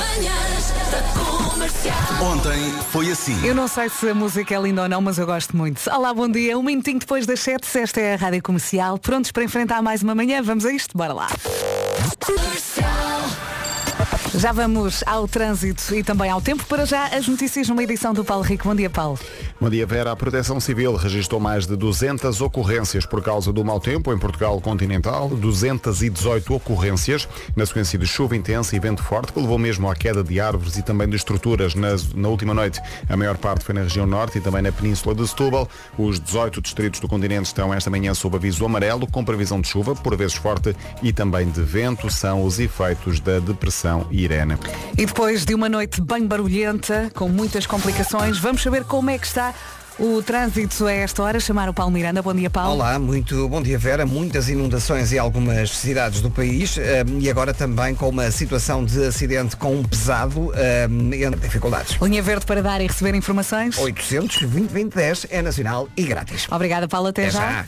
Manhãs da Comercial. Ontem foi assim. Eu não sei se a música é linda ou não, mas eu gosto muito. Olá, bom dia. Um minutinho depois das 7, esta é a Rádio Comercial. Prontos para enfrentar mais uma manhã? Vamos a isto? Bora lá. Já vamos ao trânsito e também ao tempo. Para já, as notícias numa edição do Paulo Rico. Bom dia, Paulo. Bom dia, Vera. A Proteção Civil registrou mais de 200 ocorrências por causa do mau tempo em Portugal continental. 218 ocorrências na sequência de chuva intensa e vento forte, que levou mesmo à queda de árvores e também de estruturas. Nas- na última noite, a maior parte foi na região norte e também na península de Setúbal. Os 18 distritos do continente estão esta manhã sob aviso amarelo, com previsão de chuva, por vezes forte, e também de vento. São os efeitos da depressão Irene. E depois de uma noite bem barulhenta, com muitas complicações, vamos saber como é que está o trânsito a esta hora. Chamar o Paulo Miranda. Bom dia, Paulo. Olá, muito bom dia Vera. Muitas inundações em algumas cidades do país eh, e agora também com uma situação de acidente com um pesado entre dificuldades. Linha verde para dar e receber informações. 800 20 10 é nacional e grátis. Obrigada, Paulo. Até, Até já. já.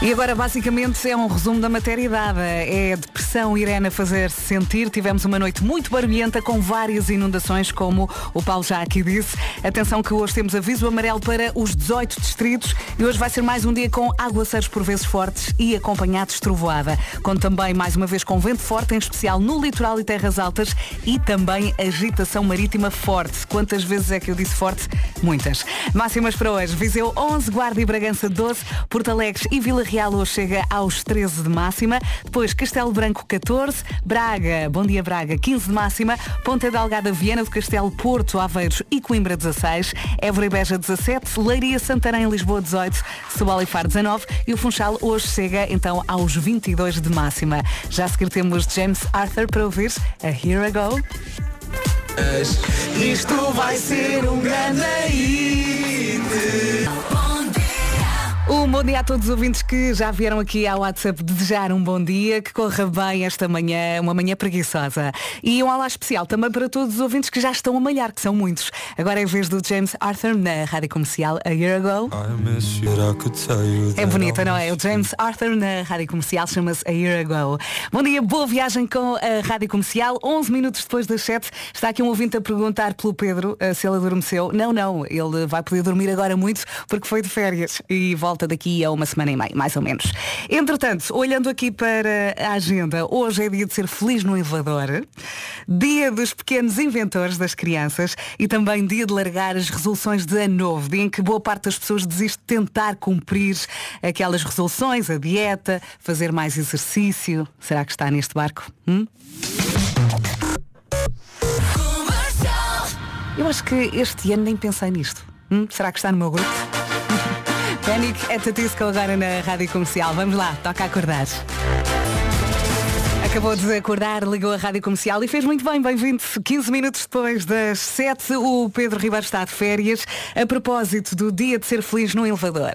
E agora basicamente é um resumo da matéria dada. É a depressão Irene fazer-se sentir. Tivemos uma noite muito barulhenta com várias inundações, como o Paulo já aqui disse. Atenção que hoje temos aviso amarelo para os 18 distritos e hoje vai ser mais um dia com aguaceiros por vezes fortes e acompanhados de trovoada. Com também mais uma vez com vento forte, em especial no litoral e terras altas e também agitação marítima forte. Quantas vezes é que eu disse forte? Muitas. Máximas para hoje. Viseu 11, Guarda e Bragança 12, Porto Alegre e Vila Real hoje chega aos 13 de máxima. Depois Castelo Branco 14, Braga, Bom Dia Braga 15 de máxima, Ponta Delgada Viana do Castelo, Porto, Aveiros e Coimbra 16, Évora e Beja 17, Leiria, Santarém Lisboa 18, Setúbal e Faro 19 e o Funchal hoje chega então aos 22 de máxima. Já a seguir temos James Arthur para ouvir a Here I Go. Isto vai ser um grande hit. Bom dia a todos os ouvintes que já vieram aqui ao WhatsApp desejar um bom dia, que corra bem esta manhã, uma manhã preguiçosa. E um olá especial também para todos os ouvintes que já estão a malhar, que são muitos. Agora é vez do James Arthur na rádio comercial A Year Ago. É bonita, não é? O James Arthur na rádio comercial chama-se A Year Ago. Bom dia, boa viagem com a rádio comercial. 11 minutos depois das 7, está aqui um ouvinte a perguntar pelo Pedro eh, se ele adormeceu. Não, não, ele vai poder dormir agora muito porque foi de férias e volta daqui a uma semana e meia, mais ou menos. Entretanto, olhando aqui para a agenda, hoje é dia de ser feliz no elevador, dia dos pequenos inventores das crianças e também dia de largar as resoluções de ano novo, dia em que boa parte das pessoas desiste de tentar cumprir aquelas resoluções, a dieta, fazer mais exercício. Será que está neste barco? Hum? Eu acho que este ano nem pensei nisto. Hum? Será que está no meu grupo? Panic at the Disco agora na Rádio Comercial. Vamos lá, toca acordar. Acabou de acordar, ligou a rádio comercial e fez muito bem, bem-vindo. 15 minutos depois das 7, o Pedro Ribeiro está de férias. A propósito do dia de ser feliz no elevador.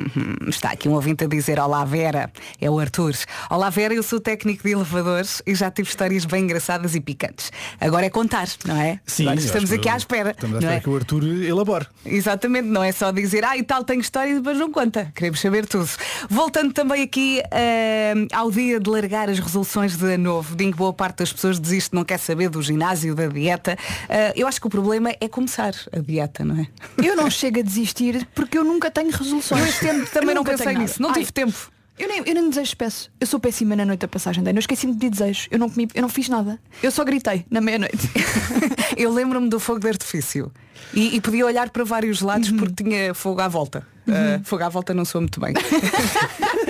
está aqui um ouvinte a dizer: Olá Vera, é o Arthur. Olá Vera, eu sou técnico de elevadores e já tive histórias bem engraçadas e picantes. Agora é contar, não é? Sim, Agora estamos aqui à espera. Estamos à espera é? que o Arthur elabore. Exatamente, não é só dizer, ah, e tal, tenho história e depois não conta. Queremos saber tudo. Voltando também aqui eh, ao dia de largar as resoluções de ano novo, de em que boa parte das pessoas desiste, não quer saber do ginásio, da dieta. Eh, eu acho que o problema é começar a dieta, não é? Eu não chego a desistir porque eu nunca tenho resoluções. Eu este ano também Eu não pensei nisso, não Ai, tive tempo. Eu nem, eu nem desejo peço. Eu sou péssima na noite da passagem de ano. Eu esqueci-me de desejos. Eu não comi, eu não fiz nada. Eu só gritei na meia-noite. Eu lembro-me do fogo de artifício e, e podia olhar para vários lados Uhum. porque tinha fogo à volta. Uh, fogo à volta não sou muito bem.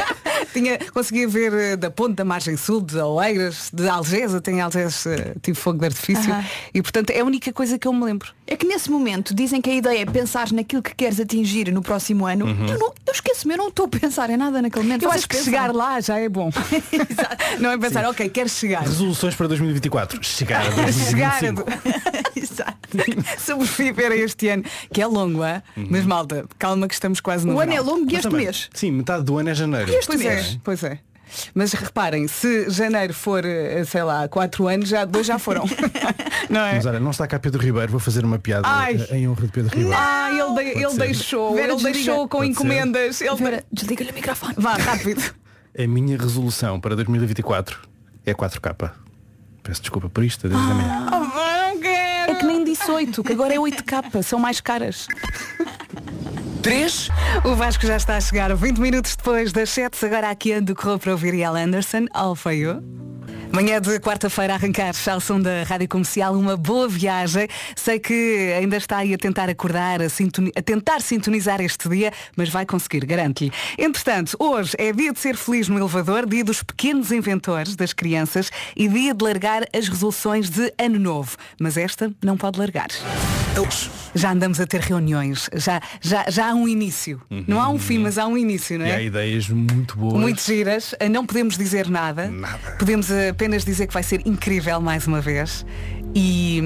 tinha, conseguia ver uh, da ponte da margem sul, de Oeiras, de Algés, até em Algés uh, tive fogo de artifício e portanto é a única coisa que eu me lembro. É que nesse momento dizem que a ideia é pensar naquilo que queres atingir no próximo ano. Eu, não, eu esqueço-me, eu não estou a pensar em nada naquele momento. Eu Vocês acho que pensam? chegar lá já é bom. não é pensar, ok, quero chegar. Resoluções para 2024. Chegar a Chegar a 2025. Exato. sobreviver a este ano, que é longo, é? mas malta, calma que estamos quase no O ano é longo e este mês. Sim, metade do ano é janeiro. Pois é, pois é. Mas reparem, se janeiro for, eh, sei lá, quatro anos, já dois já foram. não é? Mas olha, não está cá Pedro Ribeiro, vou fazer uma piada Ai. eh, em honra de Pedro Ribeiro. Ah, ele, de- ele ser. deixou, Vera, ele desliga. deixou com Pode encomendas. Ele... Vera, desliga-lhe o microfone. Vá, rápido. A minha resolução para 2024 é 4K. Peço desculpa por isto, desde a manhã. É que nem disse 8, que agora é 8K, são mais caras. 3. O Vasco já está a chegar 20 minutos depois das 7, agora aqui ando correu para ouvir Ian Anderson, You. Manhã de quarta-feira a arrancar ao som da Rádio Comercial, uma boa viagem. Sei que ainda está aí a tentar acordar, a, sintoni- a tentar sintonizar este dia, mas vai conseguir, garanto-lhe. Entretanto, hoje é dia de ser feliz no elevador, dia dos pequenos inventores, das crianças e dia de largar as resoluções de ano novo. Mas esta não pode largar. Já andamos a ter reuniões, já, já, já há um início. Não há um fim, mas há um início, não E é? há ideias muito boas. Muito giras, não podemos dizer nada. Podemos apenas dizer que vai ser incrível mais uma vez. E,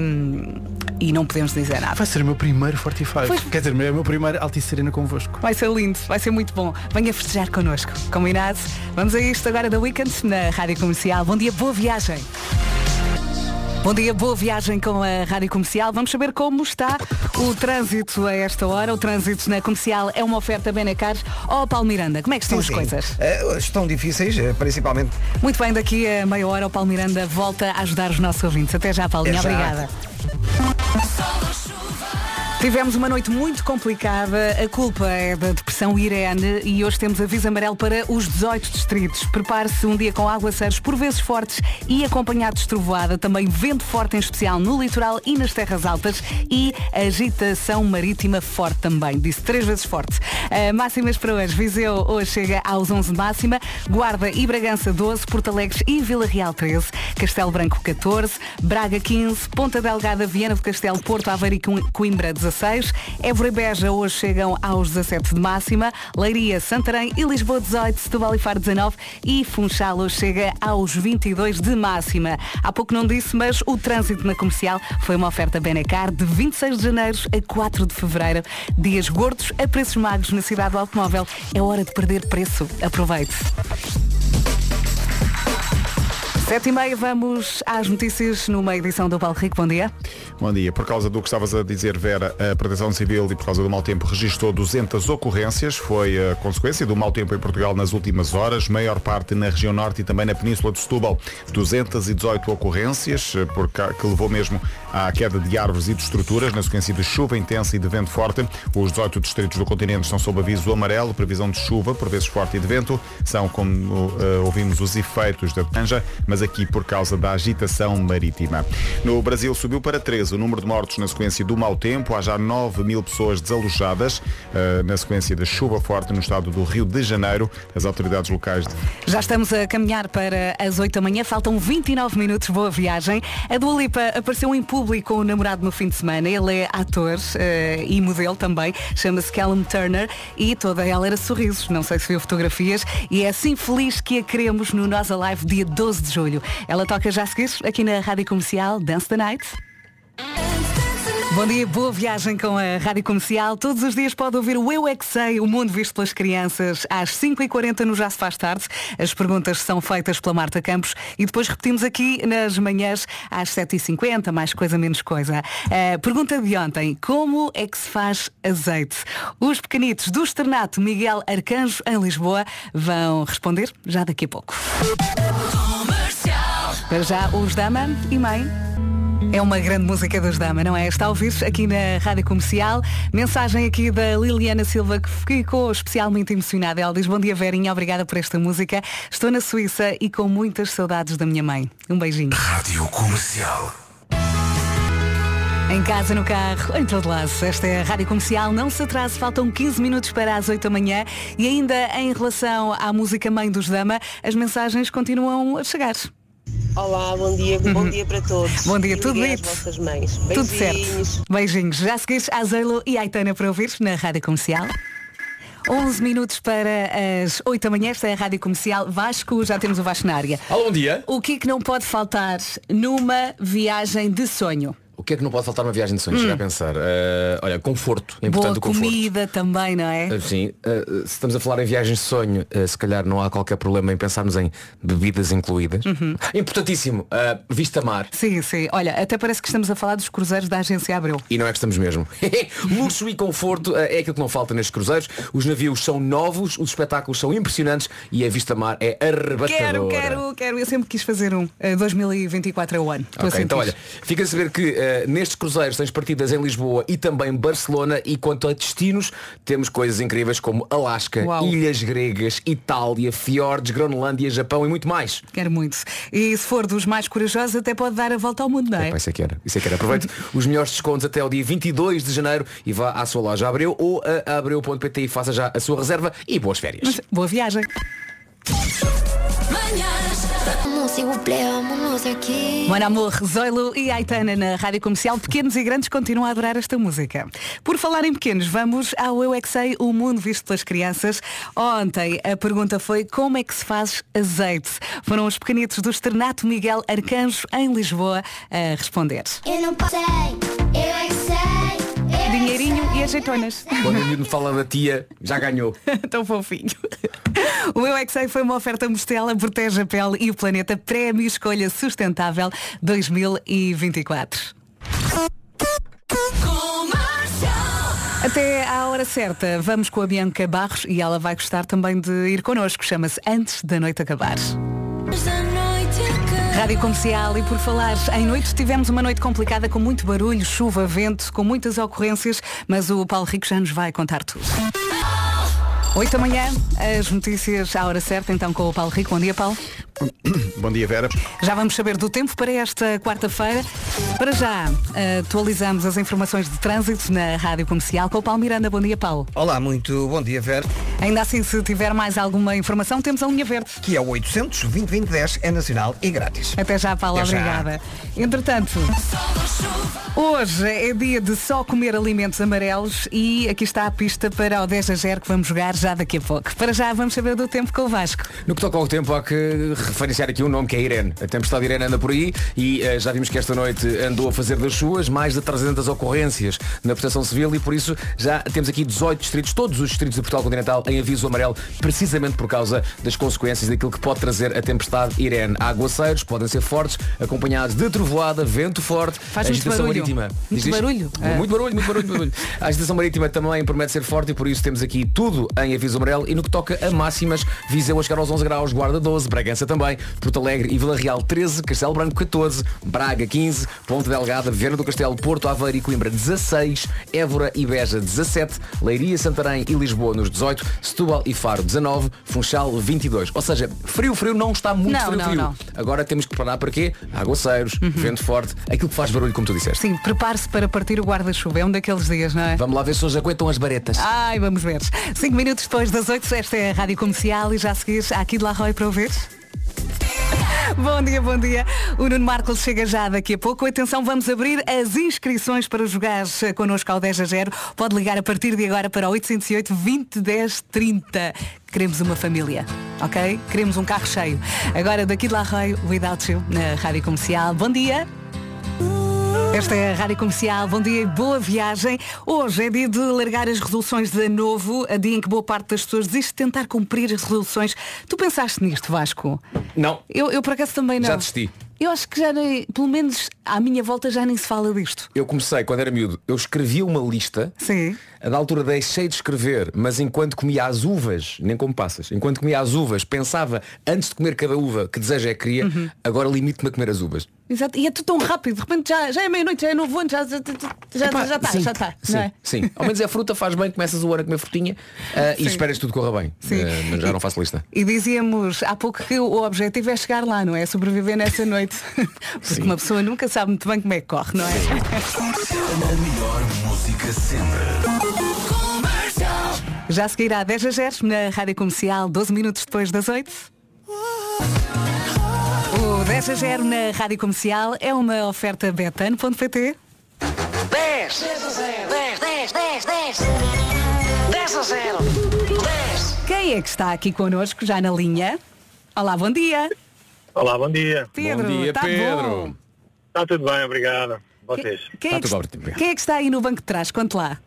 e não podemos dizer nada. Vai ser o meu primeiro 45. Pois. Quer dizer, é o meu primeiro Altice Serena convosco. Vai ser lindo, vai ser muito bom. Venha festejar connosco. Combinado? Vamos a isto agora da Weekend na Rádio Comercial. Bom dia, boa viagem. Bom dia, boa viagem com a Rádio Comercial. Vamos saber como está o trânsito a esta hora. O trânsito na comercial é uma oferta Benacar. Ó Paulo Miranda, como é que estão Sim, as sim. coisas? Eh, estão difíceis, eh, principalmente. Muito bem, daqui a meia hora o Paulo Miranda volta a ajudar os nossos ouvintes. Até já, Paulinha. Já. Obrigada. Tivemos uma noite muito complicada. A culpa é da depressão Irene e hoje temos aviso amarelo para os 18 distritos. Prepare-se um dia com aguaceiros por vezes fortes e acompanhados de trovoada. Também vento forte, em especial no litoral e nas terras altas. E agitação marítima forte também. Disse três vezes forte. Uh, máximas para hoje. Viseu hoje chega aos 11 de máxima. Guarda e Bragança 12. Porto Alegre e Vila Real 13. Castelo Branco 14. Braga 15. Ponta Delgada, Viana do Castelo, Porto Aveiro e Co- Coimbra 16. Évora e Beja hoje chegam aos 17 de máxima. Leiria, Santarém e Lisboa 18. Setúbal e Faro 19. E Funchal chega aos 22 de máxima. Há pouco não disse, mas o trânsito na comercial foi uma oferta Benacar de 26 de janeiro a 4 de fevereiro. Dias gordos a preços magros na cidade do automóvel. É hora de perder preço. Aproveite. Sete e meia, vamos às notícias numa edição do Paulo Rico. Bom dia. Bom dia. Por causa do que estavas a dizer, Vera, a Proteção Civil e por causa do mau tempo registrou 200 ocorrências. Foi a consequência do mau tempo em Portugal nas últimas horas, maior parte na região norte e também na Península de Setúbal. 218 ocorrências, eh, por ca- que levou mesmo à queda de árvores e de estruturas na sequência de chuva intensa e de vento forte. Os 18 distritos do continente estão sob aviso amarelo, previsão de chuva, por vezes forte e de vento. São, como eh, ouvimos, os efeitos da tanja, mas aqui por causa da agitação marítima. No Brasil subiu para 13 o número de mortos na sequência do mau tempo. Há já 9 mil pessoas desalojadas eh, na sequência da chuva forte no estado do Rio de Janeiro. As autoridades locais de Já estamos a caminhar para as 8 da manhã, faltam 29 minutos, boa viagem. A Dua Lipa apareceu em público com o namorado no fim de semana. Ele é ator eh, e modelo também, chama-se Callum Turner e toda ela era sorrisos, não sei se viu fotografias, e é assim feliz que a queremos no Nós Alive dia 12 de julho. Ela toca já a seguir aqui na Rádio Comercial Dance the Night. Bom dia, boa viagem com a Rádio Comercial. Todos os dias pode ouvir o Eu É Que Sei, o mundo visto pelas crianças, às 5h40 no Já Se Faz Tarde. As perguntas são feitas pela Marta Campos e depois repetimos aqui nas manhãs às 7h50, mais coisa, menos coisa. A pergunta de ontem, como é que se faz azeite? Os pequenitos do Externato Miguel Arcanjo, em Lisboa, vão responder já daqui a pouco. Para já, os Dama e Mãe. É uma grande música dos Dama, não é? Está a ouvir aqui na Rádio Comercial. Mensagem aqui da Liliana Silva que ficou especialmente emocionada. Ela diz, bom dia Verinha, obrigada por esta música. Estou na Suíça e com muitas saudades da minha mãe. Um beijinho. Rádio Comercial. Em casa, no carro, em todo lado. Esta é a Rádio Comercial. Não se atrase, faltam 15 minutos para as 8 da manhã. E ainda em relação à música Mãe dos Dama, as mensagens continuam a chegar. Olá, bom dia, bom dia para todos. Bom dia, E tudo dito. vossas mães. Tudo Beijinhos. certo. Beijinhos. Já seguires a Zelo e a Aitana para ouvir na Rádio Comercial. 11 minutos para as 8 da manhã, esta é a Rádio Comercial. Vasco, já temos o Vasco na área. Alô, bom dia. O que é que não pode faltar numa viagem de sonho? O que é que não pode faltar uma viagem de sonhos? Chega a pensar. Eh, olha, conforto. É importante Boa o conforto. comida também, não é? Uh, Sim, uh, se estamos a falar em viagens de sonho, uh, se calhar não há qualquer problema em pensarmos em bebidas incluídas. Uhum. Importantíssimo, uh, vista mar. Sim, sim. Olha, até parece que estamos a falar dos cruzeiros da agência Abreu. E não é que estamos mesmo. Luxo e conforto uh, é aquilo que não falta nestes cruzeiros. Os navios são novos, os espetáculos são impressionantes e a vista mar é arrebatadora. Quero, quero, quero. Eu sempre quis fazer um. Eh, 2024 é o ano. Estou a Ok, sentir. então olha, fica a saber que eh, nestes cruzeiros tens partidas em Lisboa e também Barcelona e quanto a destinos temos coisas incríveis como Alasca, Uau. ilhas gregas, Itália, fiordes, Groenlândia, Japão e muito mais. Quero muito. E se for dos mais corajosos, até pode dar a volta ao mundo, não é? Epá, isso é que era. Isso é que era. Aproveite os melhores descontos até ao dia 22 de janeiro e vá à sua loja Abreu ou a abreu.pt e faça já a sua reserva e boas férias. Mas boa viagem. S'il Mon Amor, Zoilo e Aitana na Rádio Comercial. Pequenos e grandes continuam a adorar esta música. Por falar em pequenos, vamos ao Eu é Sei, o mundo visto pelas crianças. Ontem a pergunta foi como é que se faz azeite? Foram os pequenitos do Externato Miguel Arcanjo em Lisboa a responder. Eu não sei, eu é Dinheirinho e azeitonas. Quando o menino fala da tia, já ganhou. Tão fofinho. O Eu é Que Sei foi uma oferta Mostela, protege a pele e o planeta Prémio Escolha Sustentável 2024. Até à hora certa, vamos com a Bianca Barros e ela vai gostar também de ir connosco. Chama-se Antes da Noite Acabar. Rádio Comercial e por falar em noite, tivemos uma noite complicada com muito barulho, chuva, vento, com muitas ocorrências, mas o Paulo Rico já nos vai contar tudo. 8 da manhã, as notícias à hora certa, então com o Paulo Rico. Bom dia, Paulo. Bom dia, Vera. Já vamos saber do tempo para esta quarta-feira. Para já, atualizamos as informações de trânsito na Rádio Comercial com o Paulo Miranda. Bom dia, Paulo. Olá, muito bom dia, Vera. Ainda assim, se tiver mais alguma informação, temos a linha verde. Que é o 800 2010 é nacional e grátis. Até já, Paulo. Até já. Obrigada. Entretanto, hoje é dia de só comer alimentos amarelos e aqui está a pista para o 10 a 0 que vamos jogar já daqui a pouco. Para já, vamos saber do tempo com o Vasco. No que toca ao tempo, há que referenciar aqui um nome que é Irene. A tempestade Irene anda por aí e eh, já vimos que esta noite andou a fazer das suas mais de 300 ocorrências na Proteção Civil e por isso já temos aqui 18 distritos, todos os distritos de Portugal Continental em aviso amarelo, precisamente por causa das consequências daquilo que pode trazer a tempestade Irene. Aguaceiros podem ser fortes, acompanhados de trovoada, vento forte, Faz muito agitação barulho. marítima. Muito diz- barulho. É. Muito barulho, muito barulho, muito barulho. A agitação marítima também promete ser forte e por isso temos aqui tudo em aviso amarelo e no que toca a máximas, Viseu a chegar aos 11 graus, Guarda 12, Bragança também, Porto Alegre e Vila Real 13, Castelo Branco 14, Braga 15, Ponte Delgada, Viana do Castelo, Porto Aveiro e Coimbra 16, Évora e Beja 17, Leiria, Santarém e Lisboa nos 18, Setúbal e Faro 19, Funchal 22. Ou seja, frio, frio não está muito Não, frio, não, frio. não. Agora temos que preparar para quê? Aguaceiros, vento forte, aquilo que faz barulho como tu disseste. Sim, prepare-se para partir o guarda-chuva. É um daqueles dias, não é? Vamos lá ver se hoje aguentam as baretas. Ai, vamos ver. Cinco minutos depois das oito, esta é a Rádio Comercial e já a seguir há aqui de La Roy para ouvir. Bom dia, bom dia. O Nuno Marcos chega já daqui a pouco. Atenção, vamos abrir as inscrições para jogar connosco ao 10 a 0. Pode ligar a partir de agora para o 808 20 10 30. Queremos uma família, ok? Queremos um carro cheio. Agora daqui de La Roy, Without You, na Rádio Comercial. Bom dia. Esta é a Rádio Comercial, bom dia e boa viagem. Hoje é dia de largar as resoluções de novo, a dia em que boa parte das pessoas desiste de tentar cumprir as resoluções. Tu pensaste nisto, Vasco? Não. Eu, eu por acaso também não. Já desisti. Eu acho que já nem, pelo menos à minha volta já nem se fala disto. Eu comecei quando era miúdo, eu escrevia uma lista, Sim. a da altura deixei de escrever, mas enquanto comia as uvas, nem como passas, enquanto comia as uvas, pensava antes de comer cada uva que desejo é que queria, Uhum. agora limito-me a comer as uvas. Exato. E é tudo tão rápido, de repente já, já é meia-noite, já é novo ano, já está, já, Epá, já está, sim, já está. Sim, não é? sim. Ao menos é fruta, faz bem, começas o ano a comer frutinha ah, e Sim. esperas que tudo corra bem. Sim. Mas já não faço lista. E dizíamos há pouco que o objetivo é chegar lá, não é? Sobreviver nessa noite. Porque uma pessoa nunca sabe muito bem como é que corre, não é? A melhor música sempre. Já seguirá 10 a 0 na Rádio Comercial, 12 minutos depois das 8. O 10 a 0 na Rádio Comercial é uma oferta betano.pt. 10 10 10 10 10 10 a 0 10 Quem é que está aqui connosco já na linha? Olá, bom dia. Olá, bom dia. Pedro, Bom dia, tá Pedro. bom? Está tudo bem, obrigado. vocês. Quem é, que, quem é que está aí no banco de trás? Conte lá.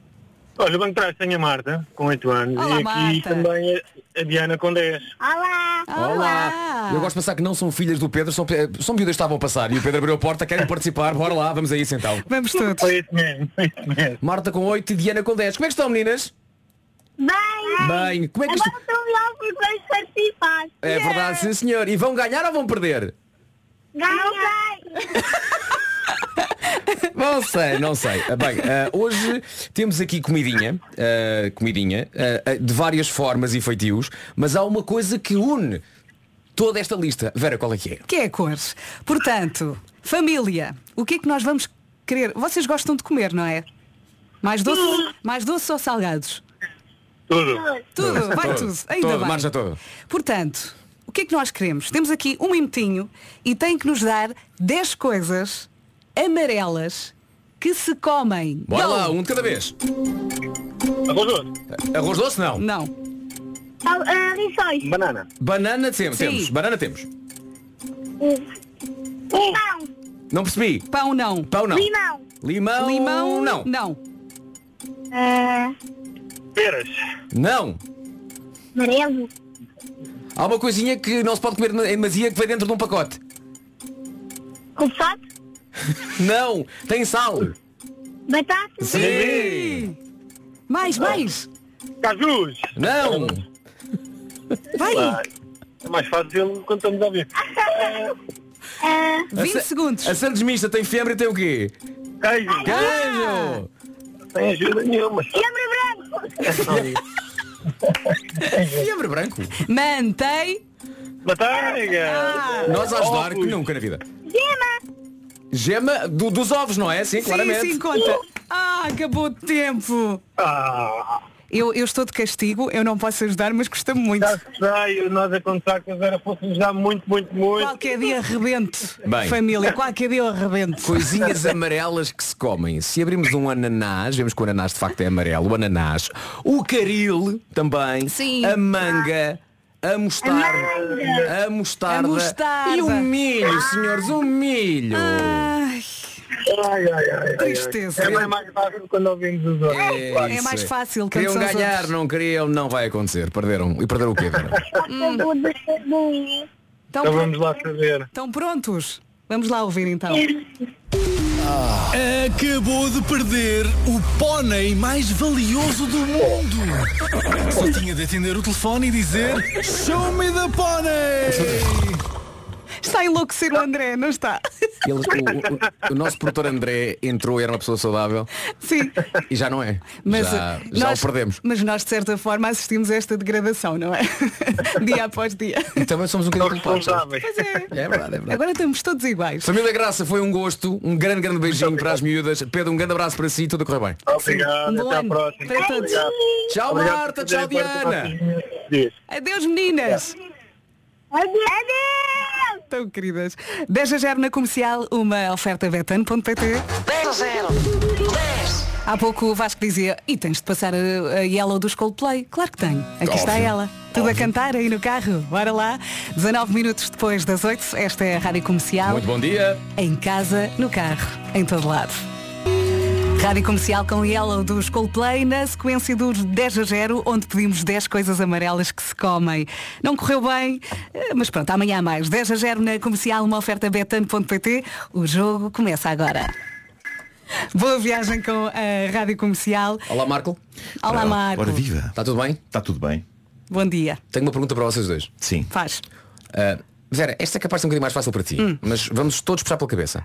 Olha, o banco de trás tem a Marta, com 8 anos, Olá, e aqui Marta. também a, Diana com 10. Olá! Olá! Eu gosto de pensar que não são filhas do Pedro, são, eh, são miúdas que estavam a passar e o Pedro abriu a porta, querem participar, bora lá, vamos a isso então. Vamos todos. Foi isso mesmo, foi isso mesmo. Marta com 8 e Diana com 10. Como é que estão meninas? Bem! Bem, como é que isto... Agora estou melhor porque vais participar. É verdade, sim senhor. E vão ganhar ou vão perder? Não sei! Não sei, não sei. Ah, Bem, ah, hoje temos aqui comidinha, ah, comidinha, ah, de várias formas e feitios, mas há uma coisa que une toda esta lista. Vera, qual é que é? Que é cores. Portanto, família, o que é que nós vamos querer? Vocês gostam de comer, não é? Mais doce, mais doce ou salgados? Tudo. Tudo, vai tudo. Ainda todo, bem. marcha todo. Portanto, o que é que nós queremos? Temos aqui um minutinho e tem que nos dar 10 coisas amarelas que se comem. Bora Go! lá, um de cada vez. Arroz doce. Arroz doce não. Não. Ah, Rissóis. Banana. Banana temos, Sim. temos. Banana temos. Limão. Não percebi. Pão não. Pão não. Limão. Limão. Limão não. Não. Ah, Peras. Não. amarelo. Há uma coisinha que não se pode comer em demasia que vem dentro de um pacote. Rufado. Não. Tem sal. Batata. Sim. Mais, mais. Cajus. Não. Vai. Ah, É mais fácil quando estamos a ver. Ah, 20 sa- segundos. A Santos Mista tem febre e tem o quê? Queijo. Queijo. Não tem ajuda nenhuma. Lembre branco. Febre branco. Mantém. Manteiga. Nós a ajudar que nunca na vida. Gema. Gema do- dos ovos, não é? Sim, claramente. Sim, sim, conta. Ah, acabou o tempo. Ah, Eu, eu estou de castigo, eu não posso ajudar, mas custa muito. já sei, nós a contar que a Vera fosse dar muito, muito, muito. Qualquer dia arrebento. Bem. Família, qualquer dia eu arrebento. Coisinhas amarelas que se comem. Se abrirmos um ananás, vemos que o ananás de facto é amarelo, o ananás, o caril também, Sim. a manga, a mostarda, a mostarda, A mostarda. e o milho, senhores, o milho. Ai, Ai, ai, ai. Tristeza. É mais, mais fácil quando ouvimos os outros. É isso. mais fácil quando Queriam ganhar, outros. não queriam, não vai acontecer. Perderam. E perderam o quê, saber. Então, Então vamos lá saber. estão prontos? Vamos lá ouvir então. Acabou de perder o pônei mais valioso do mundo. Só tinha de atender o telefone e dizer Show me the pônei! Está a enlouquecer o André, não está? Ele- o, o- o nosso produtor André entrou e era uma pessoa saudável Sim. e já não é. Mas, já eh, já nós, o perdemos. Mas nós, de certa forma, assistimos a esta degradação, não é? dia após dia. E também somos um bocadinho culpados. Pois é. É verdade, é verdade. Agora estamos todos iguais. Família Graça, foi um gosto. Um grande, grande beijinho para as miúdas. Pedro, um grande abraço para si. Tudo a correr bem. Obrigado, bom até à próxima. para todos. Obrigado. Tchau, Obrigado Marta. Tchau, Diana. Adeus, meninas. Adeus. Adeus. Tão queridas. 10 a 0 na comercial, uma oferta betano.pt. 10 a 0. 10. Há pouco o Vasco dizia, e tens de passar a, a Yellow dos Coldplay. Claro que tenho. Aqui está Óbvio. ela. Tudo a cantar aí no carro. Bora lá. 19 minutos depois das 8. Esta é a Rádio Comercial. Muito bom dia. Em casa, no carro, em todo lado. Rádio Comercial com Yellow dos Coldplay na sequência dos 10 a 0, onde pedimos 10 coisas amarelas que se comem. Não correu bem, eh, mas pronto, amanhã há mais. 10 a 0 na comercial, uma oferta betano.pt. O jogo começa agora. Boa viagem com a Rádio Comercial. Olá, Marco. Olá, Marco. Ora viva. Está tudo bem? Está tudo bem? Bom dia. Tenho uma pergunta para vocês dois. Sim. Faz. Ah, Vera, esta é capaz de ser um bocadinho mais fácil para ti, Hum. mas vamos todos puxar pela cabeça.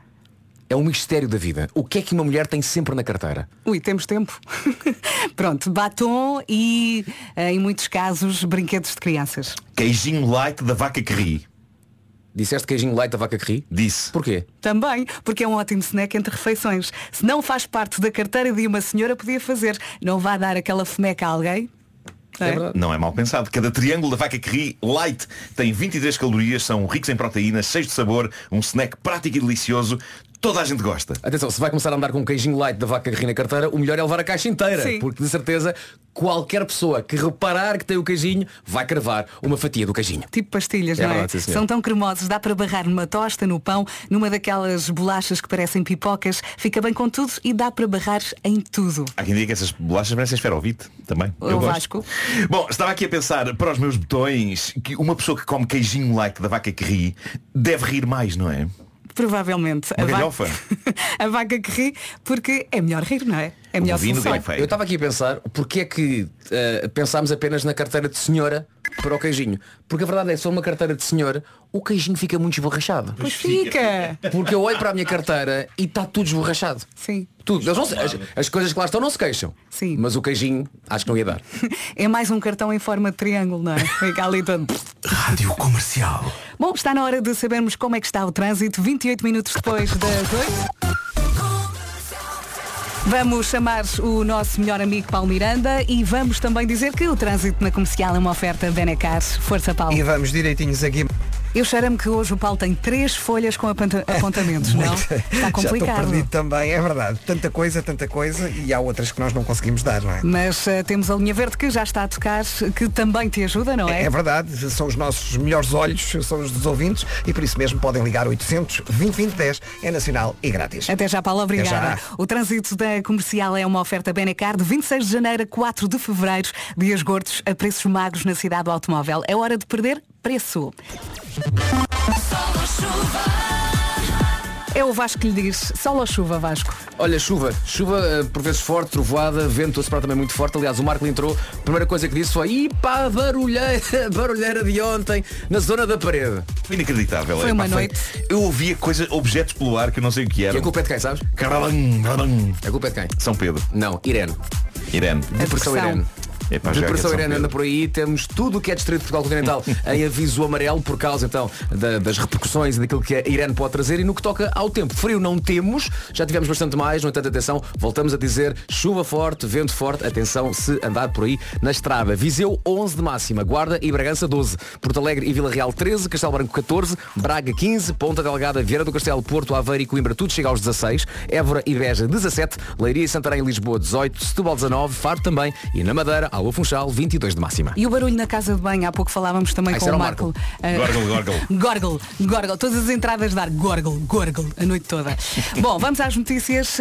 É um mistério da vida. O que é que uma mulher tem sempre na carteira? Ui, temos tempo. Pronto, batom e, eh, em muitos casos, brinquedos de crianças. Queijinho light da vaca que ri. Disseste queijinho light da vaca que ri? Disse. Porquê? Também, porque é um ótimo snack entre refeições. Se não faz parte da carteira de uma senhora, podia fazer. Não vá dar aquela fomeca a alguém. Não é? Não é mal pensado. Cada triângulo da vaca que ri light tem 23 calorias, são ricos em proteínas, cheios de sabor, um snack prático e delicioso. Toda a gente gosta. Atenção, se vai começar a andar com um queijinho light da vaca que ri na carteira, o melhor é levar a caixa inteira. Sim. Porque de certeza qualquer pessoa que reparar que tem o queijinho vai cravar uma fatia do queijinho. Tipo pastilhas, É não verdade, é? sim, senhora. São tão cremosos, dá para barrar numa tosta, no pão, numa daquelas bolachas que parecem pipocas, fica bem com tudo e dá para barrar em tudo. Há quem diga que essas bolachas parecem esferovite também. O Eu gosto. Vasco. Bom, estava aqui a pensar para os meus botões que uma pessoa que come queijinho light da vaca que ri deve rir mais, não é? Provavelmente. Uma a, galhofa. a vaca que ri, porque é melhor rir, não é? É melhor. Eu estava aqui a pensar, porque é que eh, pensámos apenas na carteira de senhora para o queijinho? Porque a verdade é se for uma carteira de senhora, o queijinho fica muito esborrachado. Pois fica. Porque eu olho para a minha carteira e está tudo esborrachado. Sim. Tudo. Não as, as coisas que lá estão não se queixam. Sim. Mas o queijinho acho que não ia dar. É mais um cartão em forma de triângulo, não é? Fica ali todo. Rádio Comercial. Bom, está na hora de sabermos como é que está o trânsito, 28 minutos depois das 8. Vamos chamar o nosso melhor amigo Paulo Miranda e vamos também dizer que o trânsito na comercial é uma oferta Benecar. Força, Paulo. E vamos direitinhos aqui. Eu cheiro-me que hoje o Paulo tem três folhas com aponta- apontamentos, não? Está Já estou complicado. perdido também, é verdade. Tanta coisa, tanta coisa e há outras que nós não conseguimos dar, não é? Mas eh, temos a linha verde que já está a tocar, que também te ajuda, não é? É verdade, são os nossos melhores olhos, são os dos ouvintes e por isso mesmo podem ligar 800 20 20 10, é nacional e grátis. Até já, Paulo, obrigada. já. O trânsito da comercial é uma oferta Benecar de 26 de janeiro a 4 de fevereiro, dias gordos a preços magros na cidade do automóvel. É hora de perder preço. É o Vasco que lhe diz, sol ou chuva, Vasco? Olha, chuva. Chuva eh, por vezes forte, trovoada, vento a soprar também muito forte. Aliás, o Marco entrou. A primeira coisa que disse foi Ipa, barulheira, barulheira de ontem, na zona da parede. Foi inacreditável. Foi é, uma pá, noite. Eu ouvia coisas, objetos pelo ar que eu não sei o que E eram. a culpa é de quem, sabes? Caralham, caralham. A culpa é de quem? São Pedro. Não, Irene. Irene. Depressão depressão. Irene. É Depressão São Irene anda por aí, temos tudo o que é Distrito de Portugal Continental em aviso amarelo por causa então da- das repercussões e daquilo que a Irene pode trazer e no que toca ao tempo. Frio não temos, já tivemos bastante mais, no entanto atenção, voltamos a dizer chuva forte, vento forte, atenção se andar por aí na estrada. Viseu 11 de máxima, Guarda e Bragança 12, Porto Alegre e Vila Real 13, Castelo Branco 14, Braga 15, Ponta Delgada, Vieira do Castelo, Porto, Aveiro e Coimbra tudo chega aos 16, Évora e Beja 17, Leiria e Santarém e Lisboa 18, Setúbal 19, Faro também e na Madeira, Alô Funchal 22 de máxima. E o barulho na casa de banho, há pouco falávamos também Ah, isso com o Marco. Marco. Ah, Gorgle, gorgle. Gorgle, gorgle, todas as entradas dar gorgle, gorgle, a noite toda. Bom, vamos às notícias.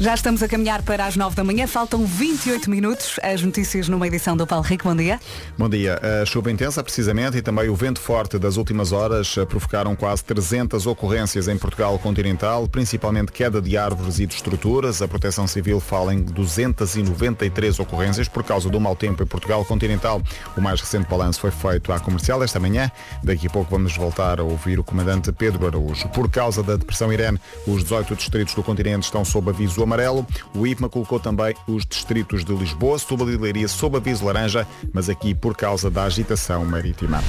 Já estamos a caminhar para as 9 da manhã, faltam 28 minutos. As notícias numa edição do Paulo Rico, bom dia. Bom dia. A chuva intensa, precisamente, e também o vento forte das últimas horas eh, provocaram quase 300 ocorrências em Portugal continental, principalmente queda de árvores e de estruturas. A Proteção Civil fala em 293 ocorrências por causa do mau tempo em Portugal continental. O mais recente balanço foi feito à comercial esta manhã. Daqui a pouco vamos voltar a ouvir o comandante Pedro Araújo. Por causa da depressão Irene, os 18 distritos do continente estão sob aviso amarelo. O IPMA colocou também os distritos de Lisboa, Setúbal e Leiria sob aviso laranja, mas aqui por causa da agitação marítima.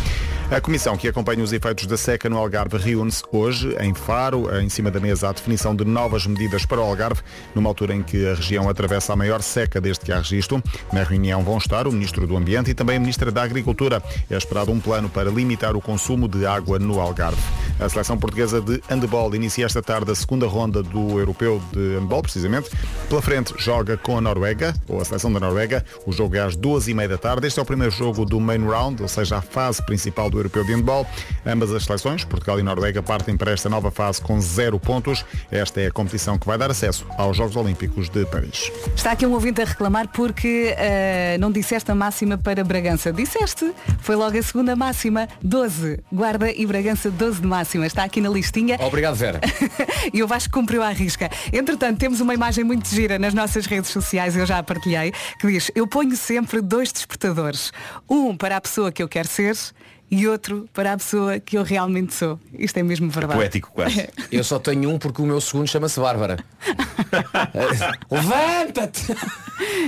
A comissão que acompanha os efeitos da seca no Algarve reúne-se hoje em Faro, em cima da mesa a definição de novas medidas para o Algarve, numa altura em que a região atravessa a maior seca desde que há registro. Na reunião vão estar o Ministro do Ambiente e também a Ministra da Agricultura. É esperado um plano para limitar o consumo de água no Algarve. A seleção portuguesa de handball inicia esta tarde a segunda ronda do Europeu de handball, precisamente. Pela frente joga com a Noruega, ou a seleção da Noruega. O jogo é às duas e meia da tarde. Este é o primeiro jogo do main round, ou seja, a fase principal do Europeu de handball. Ambas as seleções, Portugal e Noruega, partem para esta nova fase com zero pontos. Esta é a competição que vai dar acesso aos Jogos Olímpicos de Paris. Está aqui um ouvinte a reclamar porque ah, não disseste a máxima para Bragança. Disseste, foi logo a segunda máxima, 12. Guarda e Bragança 12 de máxima. Está aqui na listinha. Obrigado, Vera. e o Vasco cumpriu à risca. Entretanto, temos uma imagem muito gira nas nossas redes sociais, eu já a partilhei, que diz, eu ponho sempre dois despertadores. Um para a pessoa que eu quero ser e outro para a pessoa que eu realmente sou. Isto é mesmo verdade. Poético quase. Eu só tenho um porque o meu segundo chama-se Bárbara. Levanta-te!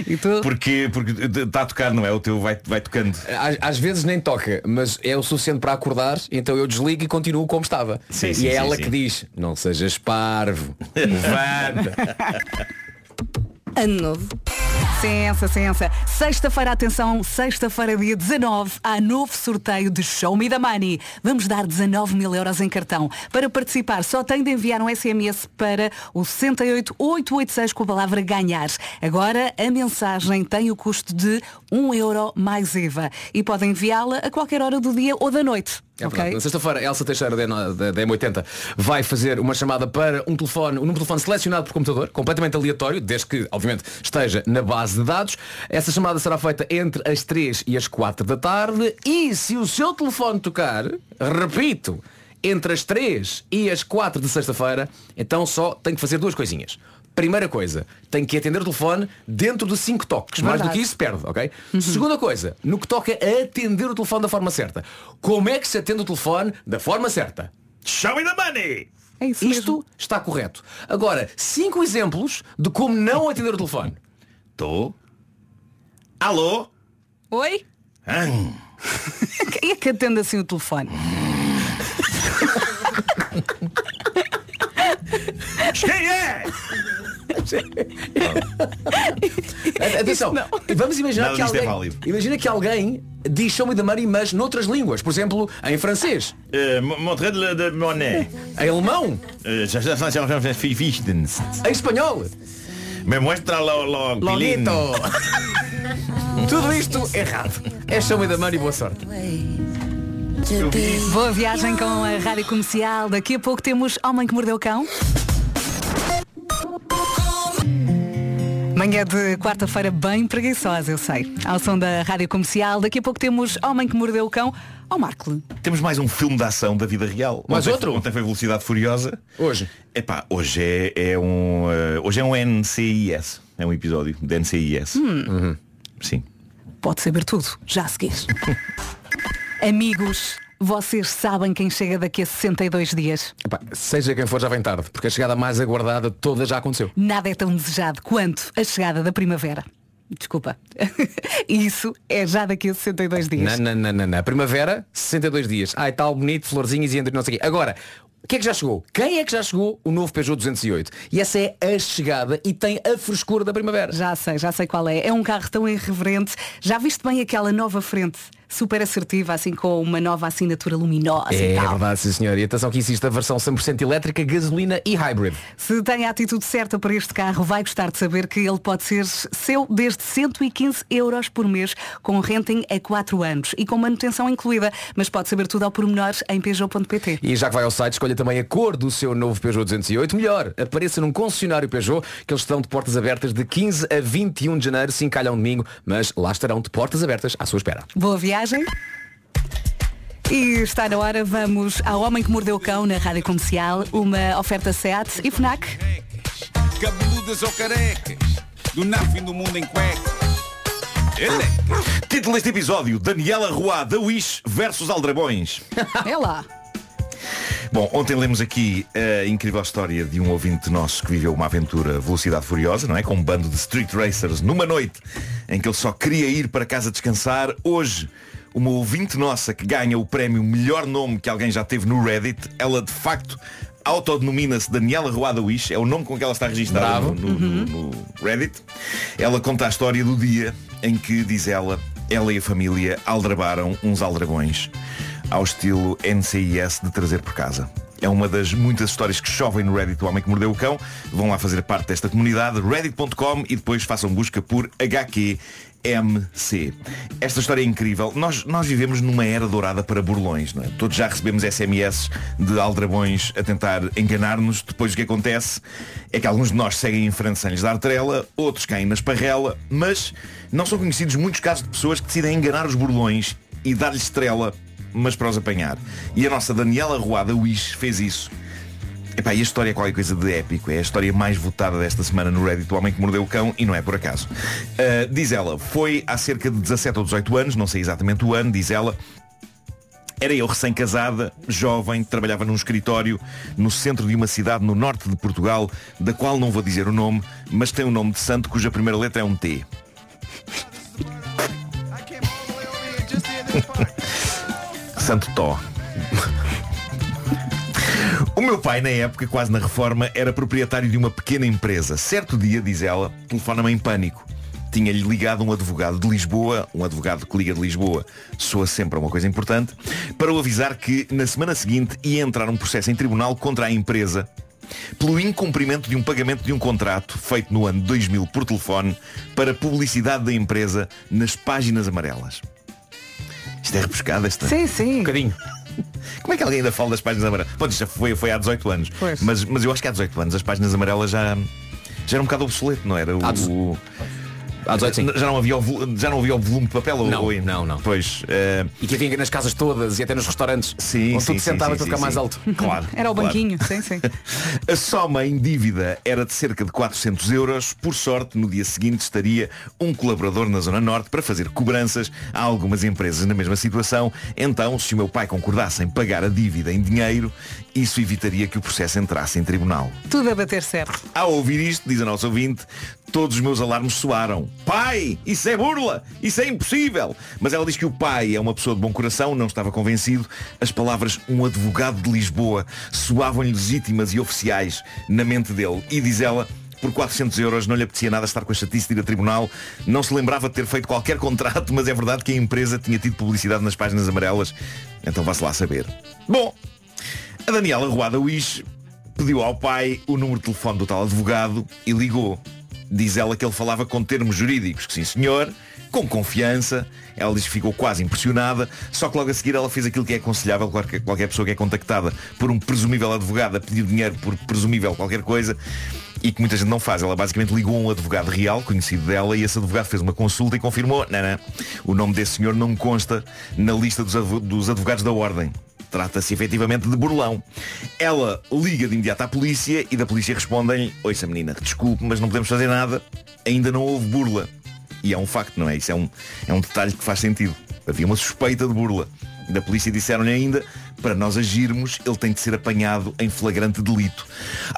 E tu? Porque porque está a tocar, não é? O teu vai, vai tocando. Às, às vezes nem toca, mas é o suficiente para acordar, então eu desligo e continuo como estava. Sim, e sim, é sim, ela sim. que diz, não sejas parvo. Levanta. Ano novo. Ciência, ciência. Sexta-feira, atenção, sexta-feira, dia 19, há novo sorteio de Show Me the Money. Vamos dar 19 mil euros em cartão. Para participar, só tem de enviar um SMS para o 68886 com a palavra ganhar. Agora, a mensagem tem o custo de 1 euro mais IVA e podem enviá-la a qualquer hora do dia ou da noite. É ok? verdade. Na sexta-feira, Elsa Teixeira da, da M80 vai fazer uma chamada para um telefone, um número de telefone selecionado por computador, completamente aleatório, desde que, obviamente, esteja na base de dados. Essa chamada será feita entre as 3 e as 4 da tarde e se o seu telefone tocar, repito, entre as 3 e as 4 de sexta-feira, então só tem que fazer duas coisinhas. Primeira coisa, tem que atender o telefone dentro de 5 toques. Mais do Verdade. que isso, perde, ok? Segunda coisa, no que toca a atender o telefone da forma certa. Como é que se atende o telefone da forma certa? Show me the money! É isso Isto mesmo. está correto. Agora, cinco exemplos de como não atender o telefone. Tô. Alô? Oi? Hum. Quem é que atende assim o telefone? Quem é? Atenção, vamos imaginar Nada que disto é alguém, válido. imagina que alguém diz show me the money, mas noutras línguas. Por exemplo, em francês, Uh, Montrez de, de monnaie. em alemão, Uh, isto. em espanhol. Me muestra lo, lo pilín. Lonito. Tudo isto errado. É show me the money, boa sorte. Boa viagem com a Rádio Comercial. Daqui a pouco temos Homem que Mordeu o Cão. Manhã de quarta-feira bem preguiçosa, eu sei. Ao som da Rádio Comercial, daqui a pouco temos Homem que Mordeu o Cão. Ó Marco, Temos mais um filme de ação da vida real. Mais ontem, outro? Ontem foi Velocidade Furiosa. Hoje. Epá, hoje é, é um. uh, hoje é um NCIS. É um episódio de NCIS. Uhum. Sim. pode saber tudo, já a seguir. Amigos, vocês sabem quem chega daqui a 62 dias? Epá, seja quem for, já vem tarde, porque a chegada mais aguardada de todas já aconteceu. Nada é tão desejado quanto a chegada da primavera. Desculpa. Isso é já daqui a 62 dias. Não, não, não, não, não. Primavera, 62 dias. Ai, tal bonito, florzinhas e entre não sei o quê. Agora, o que é que já chegou? Quem é que já chegou? O novo Peugeot 208. E essa é a chegada e tem a frescura da primavera. Já sei, já sei qual é. É um carro tão irreverente. Já viste bem aquela nova frente? Super assertiva, assim com uma nova assinatura luminosa É e tal. verdade, sim senhor. E atenção que existe a versão 100% elétrica, gasolina e hybrid. Se tem a atitude certa para este carro, vai gostar de saber que ele pode ser seu desde 115 euros por mês, com renting a 4 anos e com manutenção incluída. Mas pode saber tudo ao pormenor em Peugeot.pt. E já que vai ao site, escolha também a cor do seu novo Peugeot 208. Melhor, apareça num concessionário Peugeot, que eles estão de portas abertas de 15 a 21 de janeiro, sim calham domingo, mas lá estarão de portas abertas à sua espera. Boa viagem. E está na hora, vamos ao Homem que Mordeu o Cão na Rádio Comercial, uma oferta SEAT e FNAC. Cabeludas ou carecas, do nada fim do mundo em cuecas. Ele Título deste episódio, Daniela Roá da Wish versus Aldrabões. É lá. Bom, ontem lemos aqui a incrível história de um ouvinte nosso que viveu uma aventura velocidade furiosa, não é? Com um bando de street racers numa noite em que ele só queria ir para casa descansar. Hoje, uma ouvinte nossa que ganha o prémio melhor nome que alguém já teve no Reddit, ela de facto autodenomina-se Daniela Roada Wish, é o nome com que ela está registada Bravo. no, no- no Reddit. Ela conta a história do dia em que, diz ela, ela e a família aldrabaram uns aldrabões ao estilo NCIS de trazer por casa. É uma das muitas histórias que chovem no Reddit do Homem que Mordeu o Cão. Vão lá fazer parte desta comunidade, reddit.com e depois façam busca por HQMC. Esta história é incrível. Nós, nós vivemos numa era dourada para burlões, não é? Todos já recebemos SMS de aldrabões a tentar enganar-nos. Depois o que acontece é que alguns de nós seguem em frente sem lhes dar trela, outros caem na esparrela, mas não são conhecidos muitos casos de pessoas que decidem enganar os burlões e dar-lhes trela mas para os apanhar. E a nossa Daniela Ruada Wish fez isso. Epá, e a história é qualquer coisa de épico. É a história mais votada desta semana no Reddit do Homem que Mordeu o Cão e não é por acaso. Ah, diz ela, foi há cerca de 17 ou 18 anos, não sei exatamente o ano, diz ela, era eu recém-casada, jovem, trabalhava num escritório no centro de uma cidade no norte de Portugal, da qual não vou dizer o nome, mas tem um nome de santo cuja primeira letra é um T. Santo Tó. O meu pai, na época, quase na reforma, era proprietário de uma pequena empresa. Certo dia, diz ela, telefona-me em pânico. tinha-lhe ligado um advogado de Lisboa, um advogado que liga de Lisboa, soa sempre uma coisa importante, para o avisar que na semana seguinte ia entrar um processo em tribunal contra a empresa pelo incumprimento de um pagamento de um contrato feito no ano 2000 por telefone para publicidade da empresa nas páginas amarelas. Isto é repescado esta. Sim, sim. Um bocadinho. Como é que alguém ainda fala das páginas amarelas? Pode isto já foi, foi há 18 anos. Pois. Mas, mas eu acho que há 18 anos as páginas amarelas já, já era um bocado obsoleto, não era? O, o- Há 18, sim. já, não havia o, vo- já não havia o volume de papel ou- Não, ou- não, não. Pois. eh, E que havia nas casas todas e até nos restaurantes. sim, onde sim, tudo sim, sentava sim, para sim, ficar mais alto. Claro. Era o claro. banquinho, sim, sim. A soma em dívida era de cerca de 400 euros. Por sorte, no dia seguinte estaria um colaborador na Zona Norte para fazer cobranças a algumas empresas na mesma situação. Então, se o meu pai concordasse em pagar a dívida em dinheiro, isso evitaria que o processo entrasse em tribunal. Tudo a bater certo. Ao ouvir isto, diz a nosso ouvinte, todos os meus alarmes soaram. Pai, isso é burla, isso é impossível. Mas ela diz que o pai é uma pessoa de bom coração, não estava convencido. As palavras um advogado de Lisboa soavam-lhe legítimas e oficiais na mente dele. E diz ela, por 400 euros não lhe apetecia nada estar com a chatice de ir a tribunal. Não se lembrava de ter feito qualquer contrato, mas é verdade que a empresa tinha tido publicidade nas páginas amarelas. Então vá-se lá saber. Bom, a Daniela Ruada Wish pediu ao pai o número de telefone do tal advogado e ligou. Diz ela que ele falava com termos jurídicos, que sim senhor, com confiança. Ela diz que ficou quase impressionada, só que logo a seguir ela fez aquilo que é aconselhável qualquer, qualquer pessoa que é contactada por um presumível advogado a pedir dinheiro por presumível qualquer coisa e que muita gente não faz. Ela basicamente ligou a um advogado real, conhecido dela, e esse advogado fez uma consulta e confirmou, não, não, o nome desse senhor não consta na lista dos advogados da ordem. Trata-se efetivamente de burlão. Ela liga de imediato à polícia e da polícia respondem Ouça menina, desculpe, mas não podemos fazer nada. Ainda não houve burla. E é um facto, não é? Isso é um, é um detalhe que faz sentido. Havia uma suspeita de burla. Da polícia disseram-lhe ainda, para nós agirmos, ele tem de ser apanhado em flagrante delito.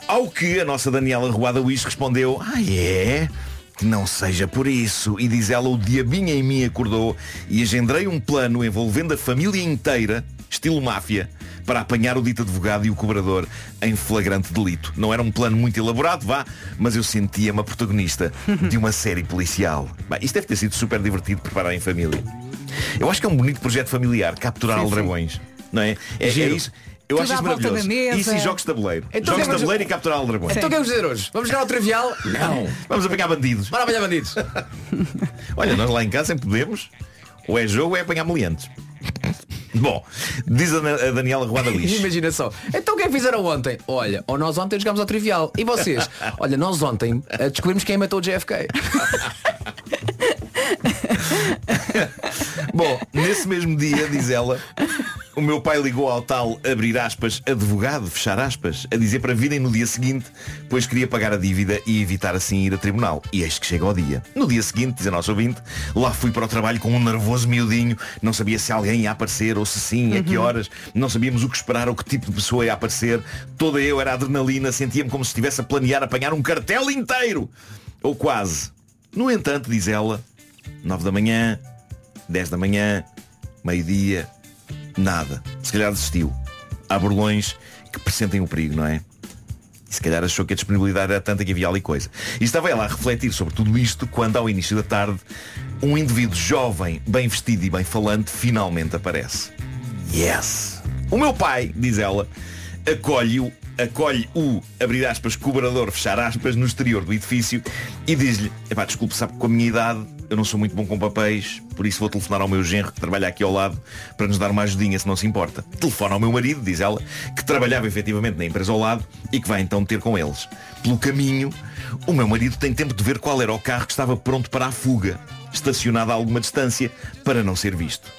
Ao que a nossa Daniela Ruada Luís respondeu, ah é? Que não seja por isso. E diz ela, o diabinho em mim acordou e agendrei um plano envolvendo a família inteira, estilo máfia, para apanhar o dito advogado e o cobrador em flagrante delito. Não era um plano muito elaborado, vá, mas eu sentia-me a protagonista de uma série policial. Bem, isto deve ter sido super divertido preparar em família. Eu acho que é um bonito projeto familiar, capturar Sim, sim. aldrabões. Não é? É, é isso. Eu Tudo acho isso maravilhoso. Isso e jogos de tabuleiro. Então jogos de tabuleiro e capturar aldrabões. Então o que vamos dizer hoje? Vamos jogar ao trivial? Não. Vamos apanhar bandidos. Bora apanhar bandidos. Olha, nós lá em casa sempre podemos. Ou é jogo ou é apanhar meliantes. Bom, diz a Daniela Ruada Lixo. Imagina só. Então o que é que fizeram ontem? Olha, ou nós ontem jogámos ao trivial. E vocês? Olha, nós ontem eh, descobrimos quem matou o JFK. Bom, nesse mesmo dia, diz ela, o meu pai ligou ao tal, abrir aspas, advogado, fechar aspas, a dizer para virem no dia seguinte, pois queria pagar a dívida e evitar assim ir a tribunal. E eis que chega ao dia. No dia seguinte, diz a nosso ouvinte, lá fui para o trabalho com um nervoso miudinho, não sabia se alguém ia aparecer ou se sim, a que horas, não sabíamos o que esperar ou que tipo de pessoa ia aparecer. Toda eu era adrenalina, sentia-me como se estivesse a planear apanhar um cartel inteiro. Ou quase. No entanto, diz ela, 9 da manhã, 10 da manhã, meio-dia, nada. Se calhar desistiu. Há burlões que pressentem o perigo, não é? E se calhar achou que a disponibilidade era tanta que havia ali coisa. E estava ela a refletir sobre tudo isto quando, ao início da tarde, um indivíduo jovem, bem vestido e bem falante, finalmente aparece. Yes! O meu pai, diz ela, acolhe-o, acolhe o, abrir aspas, cobrador, fechar aspas, no exterior do edifício e diz-lhe, epá, desculpe, sabe que com a minha idade eu não sou muito bom com papéis, por isso vou telefonar ao meu genro que trabalha aqui ao lado para nos dar uma ajudinha, se não se importa. Telefona ao meu marido, diz ela, que trabalhava efetivamente na empresa ao lado e que vai então ter com eles. Pelo caminho, o meu marido tem tempo de ver qual era o carro que estava pronto para a fuga, estacionado a alguma distância, para não ser visto.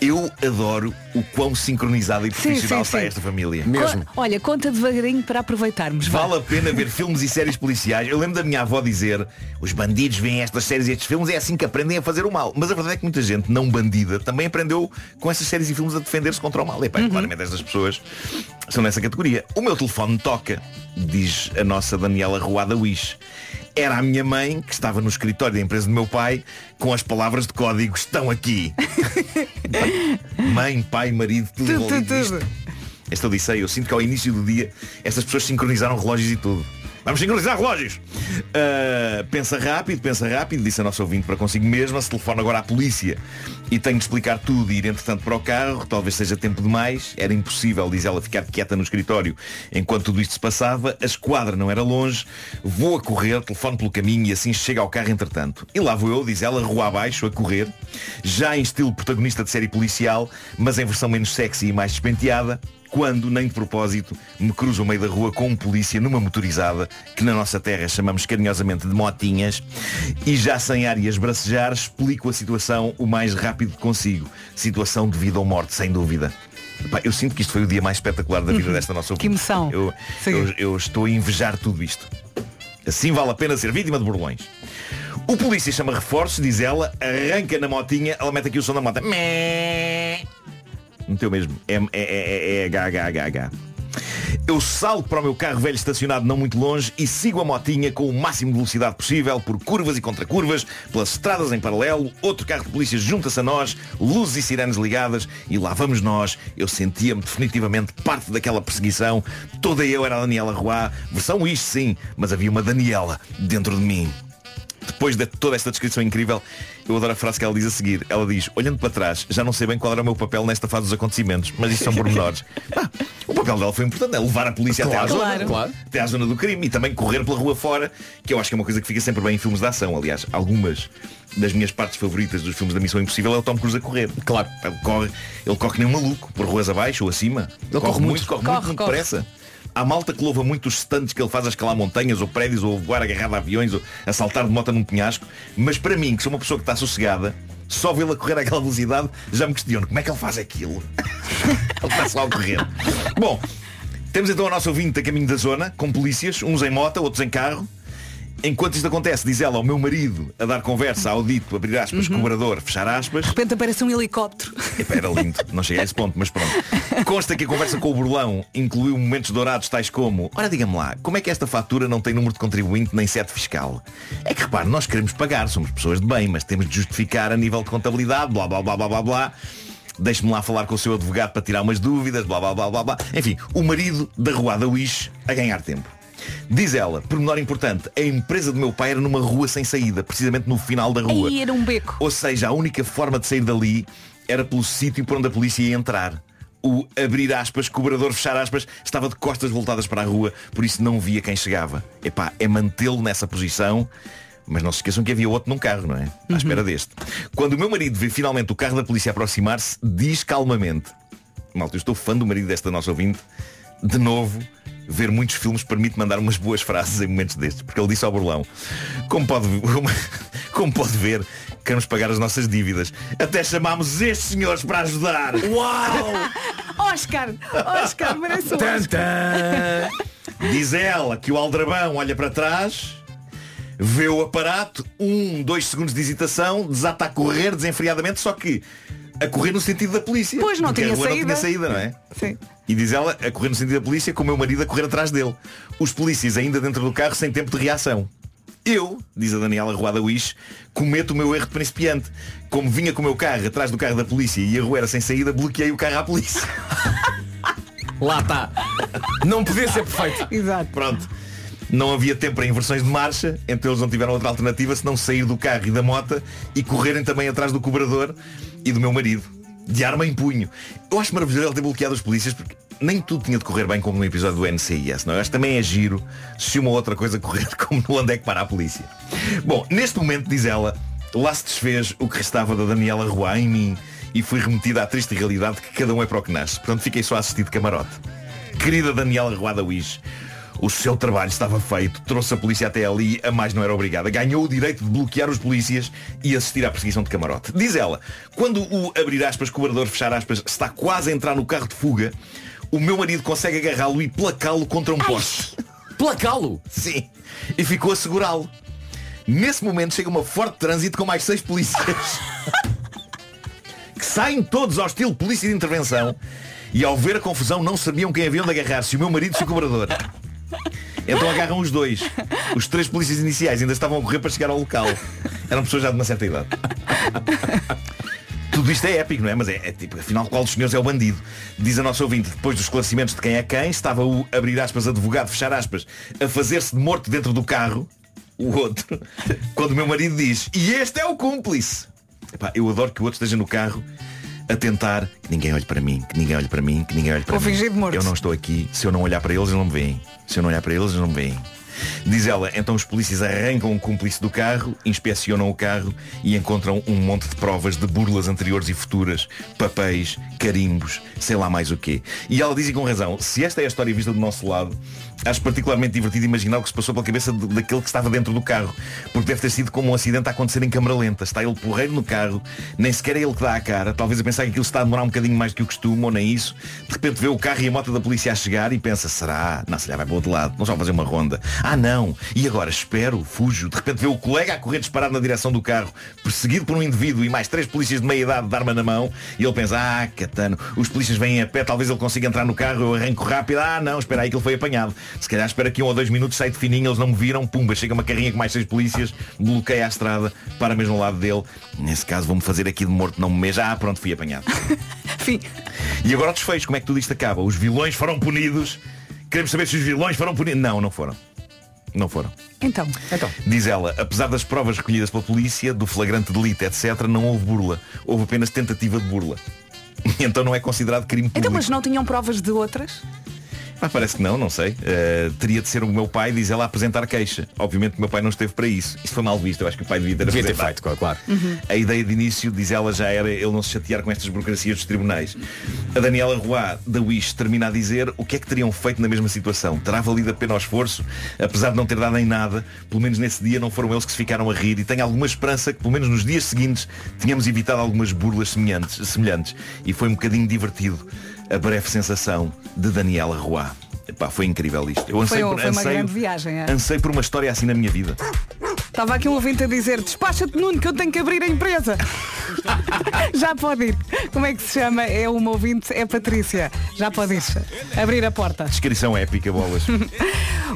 Eu adoro o quão sincronizada e profissional sim, está sim. esta família. Co- Olha, conta devagarinho para aproveitarmos. Vale a pena ver filmes e séries policiais. Eu lembro da minha avó dizer os bandidos veem estas séries e estes filmes é assim que aprendem a fazer o mal. Mas a verdade é que muita gente não bandida também aprendeu com essas séries e filmes a defender-se contra o mal. E pá, claramente estas pessoas são nessa categoria. O meu telefone toca, diz a nossa Daniela Ruada Wish. Era a minha mãe, que estava no escritório da empresa do meu pai, com as palavras de código estão aqui. mãe, pai, marido, tudo Tudo, tudo. Esta odisseia, eu sinto que ao início do dia estas pessoas sincronizaram relógios e tudo. Vamos sincronizar relógios. Uh, pensa rápido, pensa rápido, disse a nossa ouvinte para consigo mesma, se telefona agora à polícia e tenho de explicar tudo e ir entretanto para o carro, talvez seja tempo demais, era impossível, diz ela, ficar quieta no escritório enquanto tudo isto se passava, a esquadra não era longe, vou a correr, telefono pelo caminho e assim chega ao carro entretanto. E lá vou eu, diz ela, rua abaixo, a correr, já em estilo protagonista de série policial, mas em versão menos sexy e mais despenteada, quando, nem de propósito, me cruzo ao meio da rua com um polícia numa motorizada, que na nossa terra chamamos carinhosamente de motinhas, e já sem ar a esbracejar, explico a situação o mais rápido que consigo. Situação de vida ou morte, sem dúvida. Epá, eu sinto que isto foi o dia mais espetacular da vida Uhum. desta nossa Que emoção. Eu, eu, eu estou a invejar tudo isto. Assim vale a pena ser vítima de burlões. O polícia chama reforços, diz ela, arranca na motinha, ela mete aqui o som da moto. Mé. Meteu mesmo. É, é, é, é H, H, H, H. Eu salto para o meu carro velho estacionado não muito longe e sigo a motinha com o máximo de velocidade possível por curvas e contracurvas, pelas estradas em paralelo, outro carro de polícia junta-se a nós, luzes e sirenes ligadas e lá vamos nós. Eu sentia-me definitivamente parte daquela perseguição. Toda eu era a Daniela Roy, versão isto sim, mas havia uma Daniela dentro de mim. Depois de toda esta descrição incrível, eu adoro a frase que ela diz a seguir. Ela diz, olhando para trás, já não sei bem qual era o meu papel nesta fase dos acontecimentos, mas isto são pormenores. Pá, o papel dela foi importante, é levar a polícia até, à Claro, zona, claro. Claro. até à zona do crime e também correr pela rua fora, que eu acho que é uma coisa que fica sempre bem em filmes de ação. Aliás, algumas das minhas partes favoritas dos filmes da Missão Impossível é o Tom Cruise a correr. Claro. Ele corre, ele corre que nem um maluco, por ruas abaixo ou acima. Ele corre muito. corre, Corre, muito, muito corre. depressa. Há malta que louva muito os stunts que ele faz a escalar montanhas ou prédios ou voar agarrado a aviões ou a saltar de moto num penhasco. Mas para mim, que sou uma pessoa que está sossegada, só vê-lo a correr àquela velocidade, já me questiono como é que ele faz aquilo. ele está só a correr. Bom, temos então a nossa ouvinte a caminho da zona, com polícias, uns em moto, outros em carro. Enquanto isto acontece, diz ela ao meu marido a dar conversa ao dito, abrir aspas, cobrador, fechar aspas. De repente aparece um helicóptero. Epá, era lindo, não cheguei a esse ponto, mas pronto. Consta que a conversa com o burlão incluiu momentos dourados tais como Ora diga-me lá, como é que esta fatura não tem número de contribuinte nem sete fiscal? É que repare, nós queremos pagar, somos pessoas de bem, mas temos de justificar a nível de contabilidade, blá blá blá blá blá blá. Deixe-me lá falar com o seu advogado para tirar umas dúvidas, blá blá blá blá blá. Enfim, o marido da Ruada Wish a ganhar tempo. Diz ela, pormenor importante, a empresa do meu pai era numa rua sem saída, precisamente no final da rua. Aí era um beco. Ou seja, a única forma de sair dali era pelo sítio por onde a polícia ia entrar. O abrir aspas, cobrador fechar aspas, estava de costas voltadas para a rua, por isso não via quem chegava. Epá, é mantê-lo nessa posição, mas não se esqueçam que havia outro num carro, não é? À espera deste. Quando o meu marido vê finalmente o carro da polícia aproximar-se, diz calmamente, malta, eu estou fã do marido desta nossa ouvinte, de novo, ver muitos filmes permite mandar umas boas frases em momentos destes, porque ele disse ao burlão, como pode, como pode ver, queremos pagar as nossas dívidas. Até chamámos estes senhores para ajudar. Uau! Oscar! Oscar, merece um Oscar. Diz ela que o aldrabão olha para trás, vê o aparato, um, dois segundos de hesitação, desata a correr desenfreadamente, só que a correr no sentido da polícia. Pois, não porque tinha a rua não tinha saída. saída, não é? Sim. E diz ela a correr no sentido da polícia com o meu marido a correr atrás dele. Os polícias ainda dentro do carro sem tempo de reação. Eu, diz a Daniela Ruada Wish, cometo o meu erro de principiante. Como vinha com o meu carro atrás do carro da polícia e a rua era sem saída, bloqueei o carro à polícia. Lá está. Não podia ser perfeito. Exato. Pronto. Não havia tempo para inversões de marcha, então eles não tiveram outra alternativa senão sair do carro e da moto e correrem também atrás do cobrador e do meu marido. De arma em punho. Eu acho maravilhoso ele ter bloqueado os polícias porque nem tudo tinha de correr bem como no episódio do NCIS, não é? Acho que também é giro se uma outra coisa correr como no onde é que para a polícia. Bom, neste momento, diz ela, lá se desfez o que restava da Daniela Roy em mim e fui remetida à triste realidade que cada um é para o que nasce. Portanto, fiquei só a assistir de camarote. Querida Daniela Ruada Wish, o seu trabalho estava feito, trouxe a polícia até ali, a mais não era obrigada. Ganhou o direito de bloquear os polícias e assistir à perseguição de camarote. Diz ela, quando o abrir aspas, cobrador, fechar aspas, está quase a entrar no carro de fuga, o meu marido consegue agarrá-lo e placá-lo contra um poste. Placá-lo? Sim. E ficou a segurá-lo. Nesse momento chega uma forte trânsito com mais seis polícias. que saem todos ao estilo polícia de intervenção e ao ver a confusão não sabiam quem havia de agarrar, se o meu marido se o cobrador. Então agarram os dois. Os três polícias iniciais ainda estavam a correr para chegar ao local. Eram pessoas já de uma certa idade. Tudo isto é épico, não é? Mas é, é tipo, afinal, qual dos senhores é o bandido? Diz a nossa ouvinte, depois dos esclarecimentos de quem é quem, estava o, abrir aspas, advogado, fechar aspas, a fazer-se de morto dentro do carro, o outro, quando o meu marido diz, e este é o cúmplice. Epá, eu adoro que o outro esteja no carro a tentar que ninguém olhe para mim, que ninguém olhe para mim, que ninguém olhe para Ou mim. morto. Eu não estou aqui. Se eu não olhar para eles, eles não me veem. Se eu não olhar para eles, eles não me veem. Diz ela, então os polícias arrancam o cúmplice do carro, inspecionam o carro e encontram um monte de provas de burlas anteriores e futuras, papéis, carimbos, sei lá mais o quê. E ela diz e com razão, se esta é a história vista do nosso lado, acho particularmente divertido imaginar o que se passou pela cabeça de- daquele que estava dentro do carro. Porque deve ter sido como um acidente a acontecer em câmara lenta. Está ele porreiro no carro, nem sequer é ele que dá a cara, talvez a pensar que aquilo está a demorar um bocadinho mais do que o costume, ou nem isso. De repente vê o carro e a moto da polícia a chegar e pensa, será? Não, se calhar vai para o outro lado, não só fazer uma ronda. Ah não, e agora espero, fujo. De repente vê o colega a correr disparado na direção do carro, perseguido por um indivíduo e mais três polícias de meia idade de arma na mão, e ele pensa, ah, catano, os polícias vêm a pé, talvez ele consiga entrar no carro, eu arranco rápido, ah não, espera aí que ele foi apanhado. Se calhar espera aqui um ou dois minutos, sai de fininho, eles não me viram, pumba, chega uma carrinha com mais seis polícias, bloqueia a estrada, para mesmo ao lado dele. Nesse caso vou-me fazer aqui de morto, não me meja, ah pronto, fui apanhado. Fim. E agora o desfecho, como é que tudo isto acaba? Os vilões foram punidos. Queremos saber se os vilões foram punidos. Não, não foram. Não foram. Então. Então. Diz ela, apesar das provas recolhidas pela polícia, do flagrante delito, etc., não houve burla. Houve apenas tentativa de burla. Então não é considerado crime público. Então, mas não tinham provas de outras? Ah, parece que não, não sei. Uh, teria de ser o meu pai, diz ela, a apresentar queixa. Obviamente o meu pai não esteve para isso. Isso foi mal visto, eu acho que o pai devia ter Devia ter feito, claro. A ideia de início, diz ela, já era ele não se chatear com estas burocracias dos tribunais. A Daniela Roy, da Wish, termina a dizer o que é que teriam feito na mesma situação. Terá valido a pena o esforço, apesar de não ter dado em nada, pelo menos nesse dia não foram eles que se ficaram a rir e tenho alguma esperança que pelo menos nos dias seguintes tínhamos evitado algumas burlas semelhantes, semelhantes. E foi um bocadinho divertido a breve sensação de Daniela Roy. Epá, foi incrível isto. Eu Foi, ansei por, foi uma ansei- grande viagem. é? ansei por uma história assim na minha vida. Estava aqui um ouvinte a dizer, despacha-te Nuno que eu tenho que abrir a empresa. Já pode ir. Como é que se chama? É uma ouvinte, é Patrícia. Já pode ir. Abrir a porta. Descrição épica, bolas.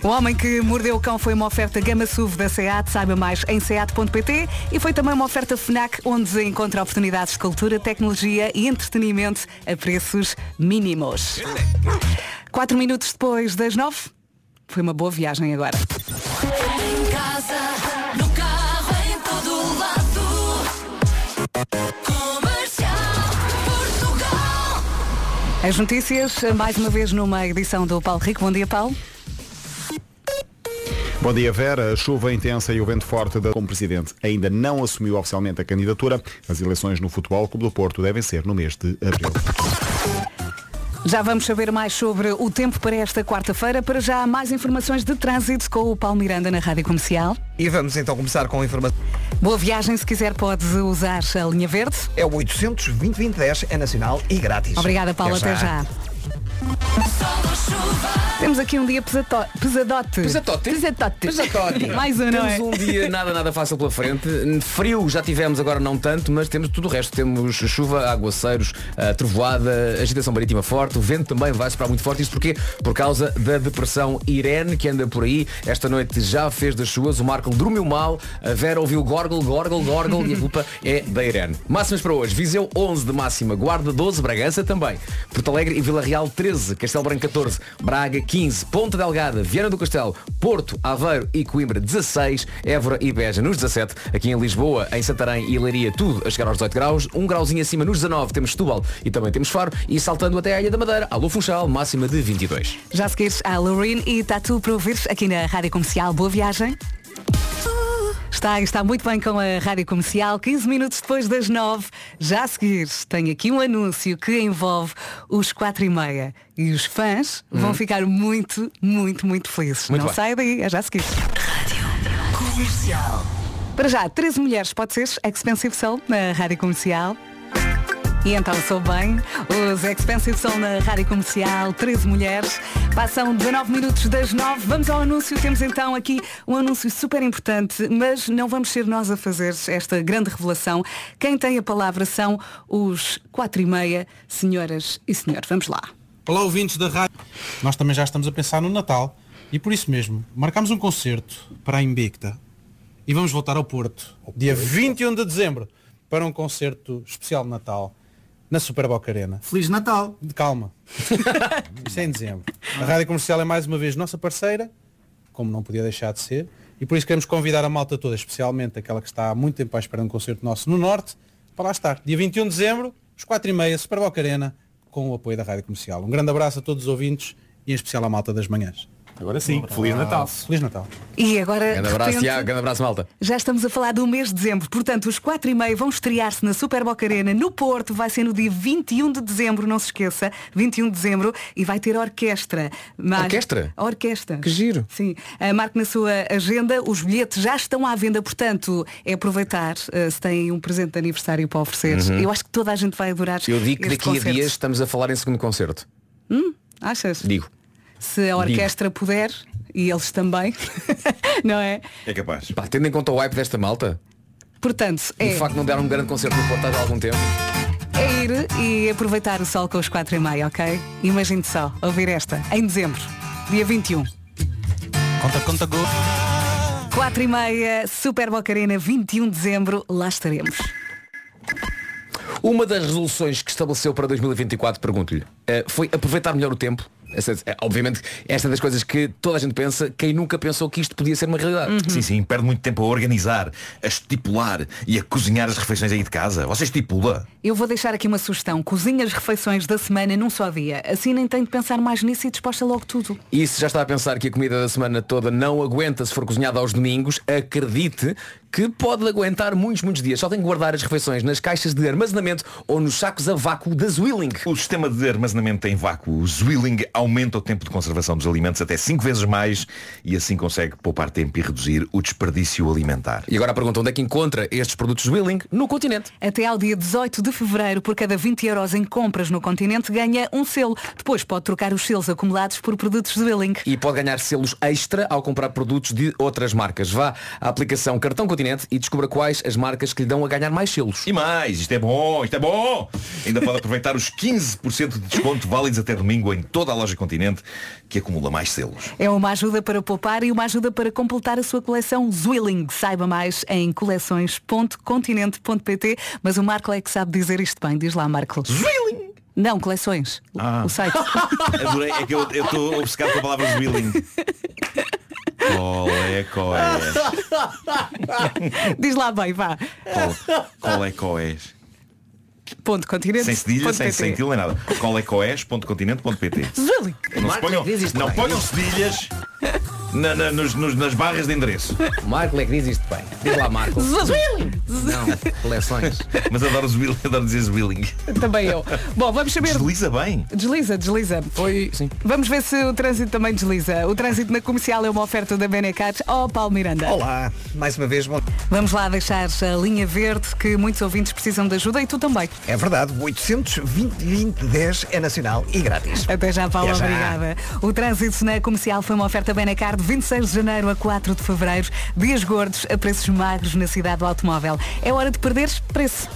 O homem que mordeu o cão foi uma oferta Gama SUV da SEAT, saiba mais em seat.pt e foi também uma oferta FNAC onde encontra oportunidades de cultura, tecnologia e entretenimento a preços mínimos. Quatro minutos depois das nove, foi uma boa viagem agora. Em casa, no carro, em todo lado. As notícias, mais uma vez numa edição do Paulo Rico. Bom dia, Paulo. Bom dia, Vera. A chuva intensa e o vento forte da como presidente ainda não assumiu oficialmente a candidatura. As eleições no Futebol Clube do Porto devem ser no mês de abril. Já vamos saber mais sobre o tempo para esta quarta-feira. Para já, mais informações de trânsito com o Paulo Miranda na Rádio Comercial. E vamos então começar com a informação. Boa viagem, se quiser pode usar a linha verde. É o 800 2010 é nacional e grátis. Obrigada, Paulo. Até já. Temos aqui um dia pesato- pesadote. Pesadote? Pesadote. Pesadote. Mais um, não é? Temos um dia nada, nada fácil pela frente. Frio já tivemos, agora não tanto, mas temos tudo o resto. Temos chuva, aguaceiros, ah, trovoada, agitação marítima forte, o vento também vai soprar muito forte. Isso porquê? Por causa da depressão Irene que anda por aí. Esta noite já fez das suas, o Marco dormiu mal, a Vera ouviu gorgle, gorgle, gorgle e a culpa é da Irene. Máximas para hoje. Viseu 11 de máxima, Guarda 12, Bragança também. Porto Alegre e Vila Real 13, Castelo Branco 14, Braga 15, Ponta Delgada, Viana do Castelo, Porto, Aveiro e Coimbra 16, Évora e Beja nos 17, aqui em Lisboa, em Santarém e Leiria tudo a chegar aos 18 graus, um grauzinho acima nos 19 temos Setúbal e também temos Faro e saltando até a Ilha da Madeira, Alô Funchal, máxima de 22. Já seguires a Loreen e está tudo para ouvir aqui na Rádio Comercial. Boa viagem. Está, está muito bem com a Rádio Comercial. 15 minutos depois das 9. Já a seguir, tenho aqui um anúncio que envolve os 4 e meia. E os fãs vão ficar muito, muito, muito felizes. Muito Não bem. saia daí, é já a seguir. Comercial. Para já, 13 mulheres, pode ser Expensive Soul na Rádio Comercial. E então sou bem, os Expensive Soul na Rádio Comercial, 13 mulheres, passam 19 minutos das 9, vamos ao anúncio, temos então aqui um anúncio super importante, mas não vamos ser nós a fazer esta grande revelação. Quem tem a palavra são os 4 e meia, senhoras e senhores, vamos lá. Olá ouvintes da rádio. Nós também já estamos a pensar no Natal e por isso mesmo marcámos um concerto para a Invicta e vamos voltar ao Porto dia 21 de dezembro. para um concerto especial de Natal na Super Boca Arena. Feliz Natal. Calma. Isto é em dezembro. A Rádio Comercial é mais uma vez nossa parceira, como não podia deixar de ser, e por isso queremos convidar a malta toda, especialmente aquela que está há muito tempo à espera de um concerto nosso no Norte, para lá estar. Dia 21 de dezembro, às 4h30, Super Boca Arena, com o apoio da Rádio Comercial. Um grande abraço a todos os ouvintes e em especial à malta das manhãs. Agora sim, Feliz Natal. Feliz Natal. E agora, Grande de abraço, repente, Tiago, grande abraço, malta. já estamos a falar do mês de dezembro. Portanto, os 4 e meia vão estrear-se na Super Boca Arena, no Porto. Vai ser no dia 21 de dezembro, não se esqueça. 21 de dezembro. E vai ter orquestra. Mas- Orquestra? Orquestra. Que giro. Sim. Ah, marque na sua agenda. Os bilhetes já estão à venda. Portanto, é aproveitar ah, se tem um presente de aniversário para oferecer. Uhum. Eu acho que toda a gente vai adorar Eu digo que daqui a concerto. dias estamos a falar em segundo concerto. Hum, achas? Digo. Se a orquestra puder, e eles também, não é? É capaz. Pá, tendo em conta o hype desta malta, Portanto, é, o facto de não dar um grande concerto no Porto há algum tempo. é ir e aproveitar o sol com os 4 e meia, ok? Imagine só, ouvir esta, em dezembro, dia 21. Conta, conta, gol. 4 e meia, Super Boca Arena, 21 de dezembro, lá estaremos. Uma das resoluções que estabeleceu para 2024, pergunto-lhe, eh, foi aproveitar melhor o tempo. Essa- é, Obviamente, esta é das coisas que toda a gente pensa, quem nunca pensou que isto podia ser uma realidade. Uhum. Sim, sim, perde muito tempo a organizar, a estipular e a cozinhar as refeições aí de casa. Você estipula. Eu vou deixar aqui uma sugestão, cozinha as refeições da semana num só dia, assim nem tem de pensar mais nisso e desposta logo tudo. E se já está a pensar que a comida da semana toda não aguenta se for cozinhada aos domingos, acredite que pode aguentar muitos, muitos dias. Só tem que guardar as refeições nas caixas de armazenamento ou nos sacos a vácuo da Zwilling. O sistema de armazenamento em vácuo o Zwilling aumenta o tempo de conservação dos alimentos até 5 vezes mais e assim consegue poupar tempo e reduzir o desperdício alimentar. E agora a pergunta onde é que encontra estes produtos Zwilling? No continente. Até ao dia 18 de fevereiro, por cada 20 euros em compras no continente, ganha um selo. Depois pode trocar os selos acumulados por produtos Zwilling. E pode ganhar selos extra ao comprar produtos de outras marcas. Vá à aplicação Cartão Continente e descubra quais as marcas que lhe dão a ganhar mais selos. E mais, isto é bom, isto é bom! Ainda pode aproveitar os 15% de desconto válidos até domingo em toda a loja Continente que acumula mais selos. É uma ajuda para poupar e uma ajuda para completar a sua coleção Zwilling. Saiba mais em coleções.continente.pt Mas o Marco é que sabe dizer isto bem. Diz lá, Marco. Zwilling! Não, coleções. O- Ah. O site. Adorei, é que eu eu estou obcecado com a palavra Zwilling. Qual é, qual é? Diz lá bem, vá. Qual, qual é, qual é? Ponto continente. Sem cedilha, ponto sem PT. sentil nem nada. Qual é, qual é? Continente.pt Zwilling. Não, se ponham, não ponham cedilhas na- na- nos- nos- nas barras de endereço. Marco é que diz isto bem. Diz lá, Marco. Zwilling. Não, coleções. Mas adoro, Zwilling, adoro dizer Zwilling. Também eu. Bom, vamos saber. Desliza bem. Desliza, desliza. Foi, sim. Vamos ver se o trânsito também desliza. O trânsito na comercial é uma oferta da Benecar. Oh, Paulo Miranda. Olá, mais uma vez, bom... Vamos lá deixar a linha verde que muitos ouvintes precisam de ajuda e tu também. É verdade, 820 20 10 é nacional e grátis. Até já, Paulo, Até já. obrigada. O trânsito na comercial foi uma oferta Benacar de 26 de janeiro a 4 de fevereiro. Dias gordos a preços magros na cidade do automóvel. É hora de perderes preço.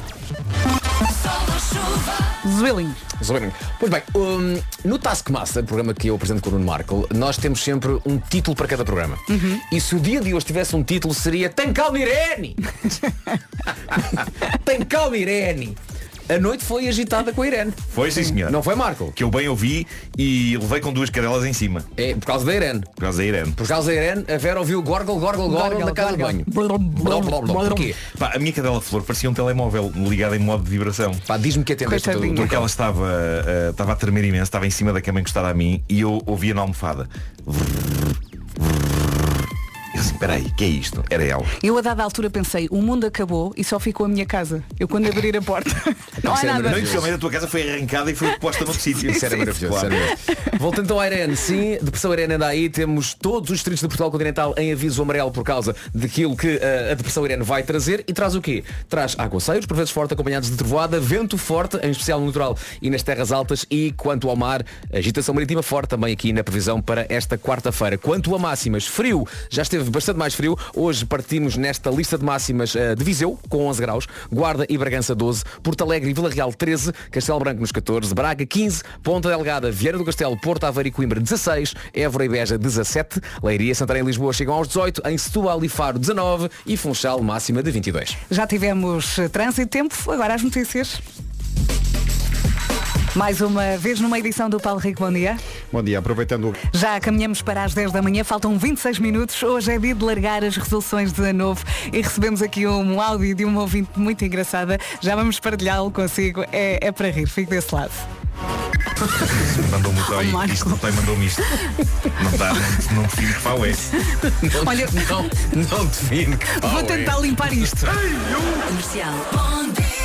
Zwilling. Zwilling. Pois bem, hum, no Taskmaster, programa que eu apresento com o Nuno Marco, nós temos sempre um título para cada programa. E se o dia de hoje tivesse um título seria Tem calma Irene! Tem calma Irene! A noite foi agitada com a Irene. Foi sim, senhor. Não foi, Marco? Que eu bem ouvi e levei com duas cadelas em cima. É por causa da Irene. Por causa da Irene. Por causa da Irene, a Vera ouviu gorgle, gorgle, gorgle na casa de banho. Porquê? Pá, a minha cadela flor parecia um telemóvel ligado em modo de vibração. Pá, diz-me que atendeste Coitadinha. do, do Porque ela estava, eh, estava a tremer imenso, estava em cima da cama encostada a mim e eu ouvia na almofada. Eu assim, peraí, que é isto? Era ela. Eu a dada altura pensei, o mundo acabou e só ficou a minha casa. Eu quando abrir a porta. não há é nada. Não, a tua casa foi arrancada e foi posta noutro sítio. Isso era maravilhoso, Claro. isso era maravilhoso. Voltando então à Irene, sim, Depressão Irene anda aí, temos todos os distritos de Portugal Continental em aviso amarelo por causa daquilo que eh, a Depressão Irene vai trazer e traz o quê? Traz aguaceiros, por vezes forte, acompanhados de trovoada, vento forte, em especial no litoral e nas terras altas e quanto ao mar, agitação marítima forte também aqui na previsão para esta quarta-feira. Quanto a máximas, frio, já esteve bastante mais frio. Hoje partimos nesta lista de máximas eh, de Viseu, com 11 graus, Guarda e Bragança 12, Porto Alegre e Vila Real 13, Castelo Branco nos 14, Braga 15, Ponta Delgada, Vieira do Castelo, Porto Aveiro e Coimbra 16, Évora e Beja 17, Leiria, Santarém e Lisboa chegam aos 18, em Setúbal e Faro 19 e Funchal máxima de 22. Já tivemos eh, trânsito e tempo, agora as notícias. Mais uma vez numa edição do Paulo Rico, bom dia. Bom dia, aproveitando o Já caminhamos para as 10 da manhã, faltam 26 minutos. Hoje é dia de largar as resoluções de ano novo e recebemos aqui um áudio de uma ouvinte muito engraçada. Já vamos partilhá-lo consigo. É, é para rir, fique desse lado. Mandou-me Oh. Marco. Isto não tem, mandou-me isto. Não está, não, não define que pau é. Olha, não, não define. que Vou pau é. tentar limpar isto. De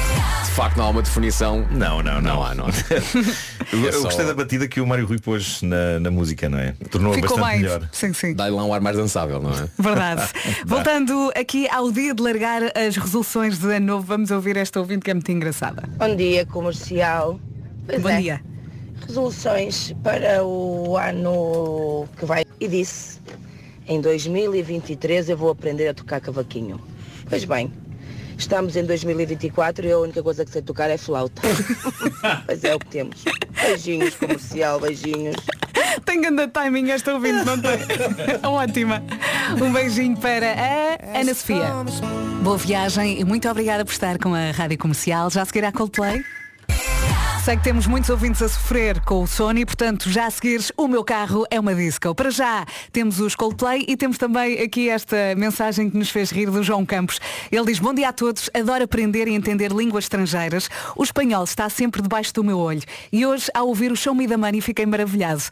facto não há uma definição. Não, não, não. Não há, não há. Eu, É eu só- gostei da batida que o Mário Rui pôs na, na música, não é? Tornou-a Ficou bastante bem. melhor. Sim, sim. Dá-lhe lá um ar mais dançável, não é? Verdade. Voltando aqui ao dia de largar as resoluções de ano novo, vamos ouvir esta ouvinte que é muito engraçada. Bom dia, comercial. Pois Bom é, dia. Resoluções para o ano que vai. E disse, em 2023 eu vou aprender a tocar cavaquinho. Pois bem, estamos em 2024 e a única coisa que sei tocar é flauta. pois é o que temos. Beijinhos, comercial, beijinhos. Tem grande timing esta ouvinte, não tem? Ótima. Um beijinho para a Ana Sofia. Boa viagem e muito obrigada por estar com a Rádio Comercial. Já a seguir à Coldplay? Sei que temos muitos ouvintes a sofrer com o sono e, portanto, já a seguires, o meu carro é uma disco. Para já, temos os Coldplay e temos também aqui esta mensagem que nos fez rir do João Campos. Ele diz, bom dia a todos, adoro aprender e entender línguas estrangeiras. O espanhol está sempre debaixo do meu olho. E hoje, ao ouvir o Show Me the Money, fiquei maravilhado.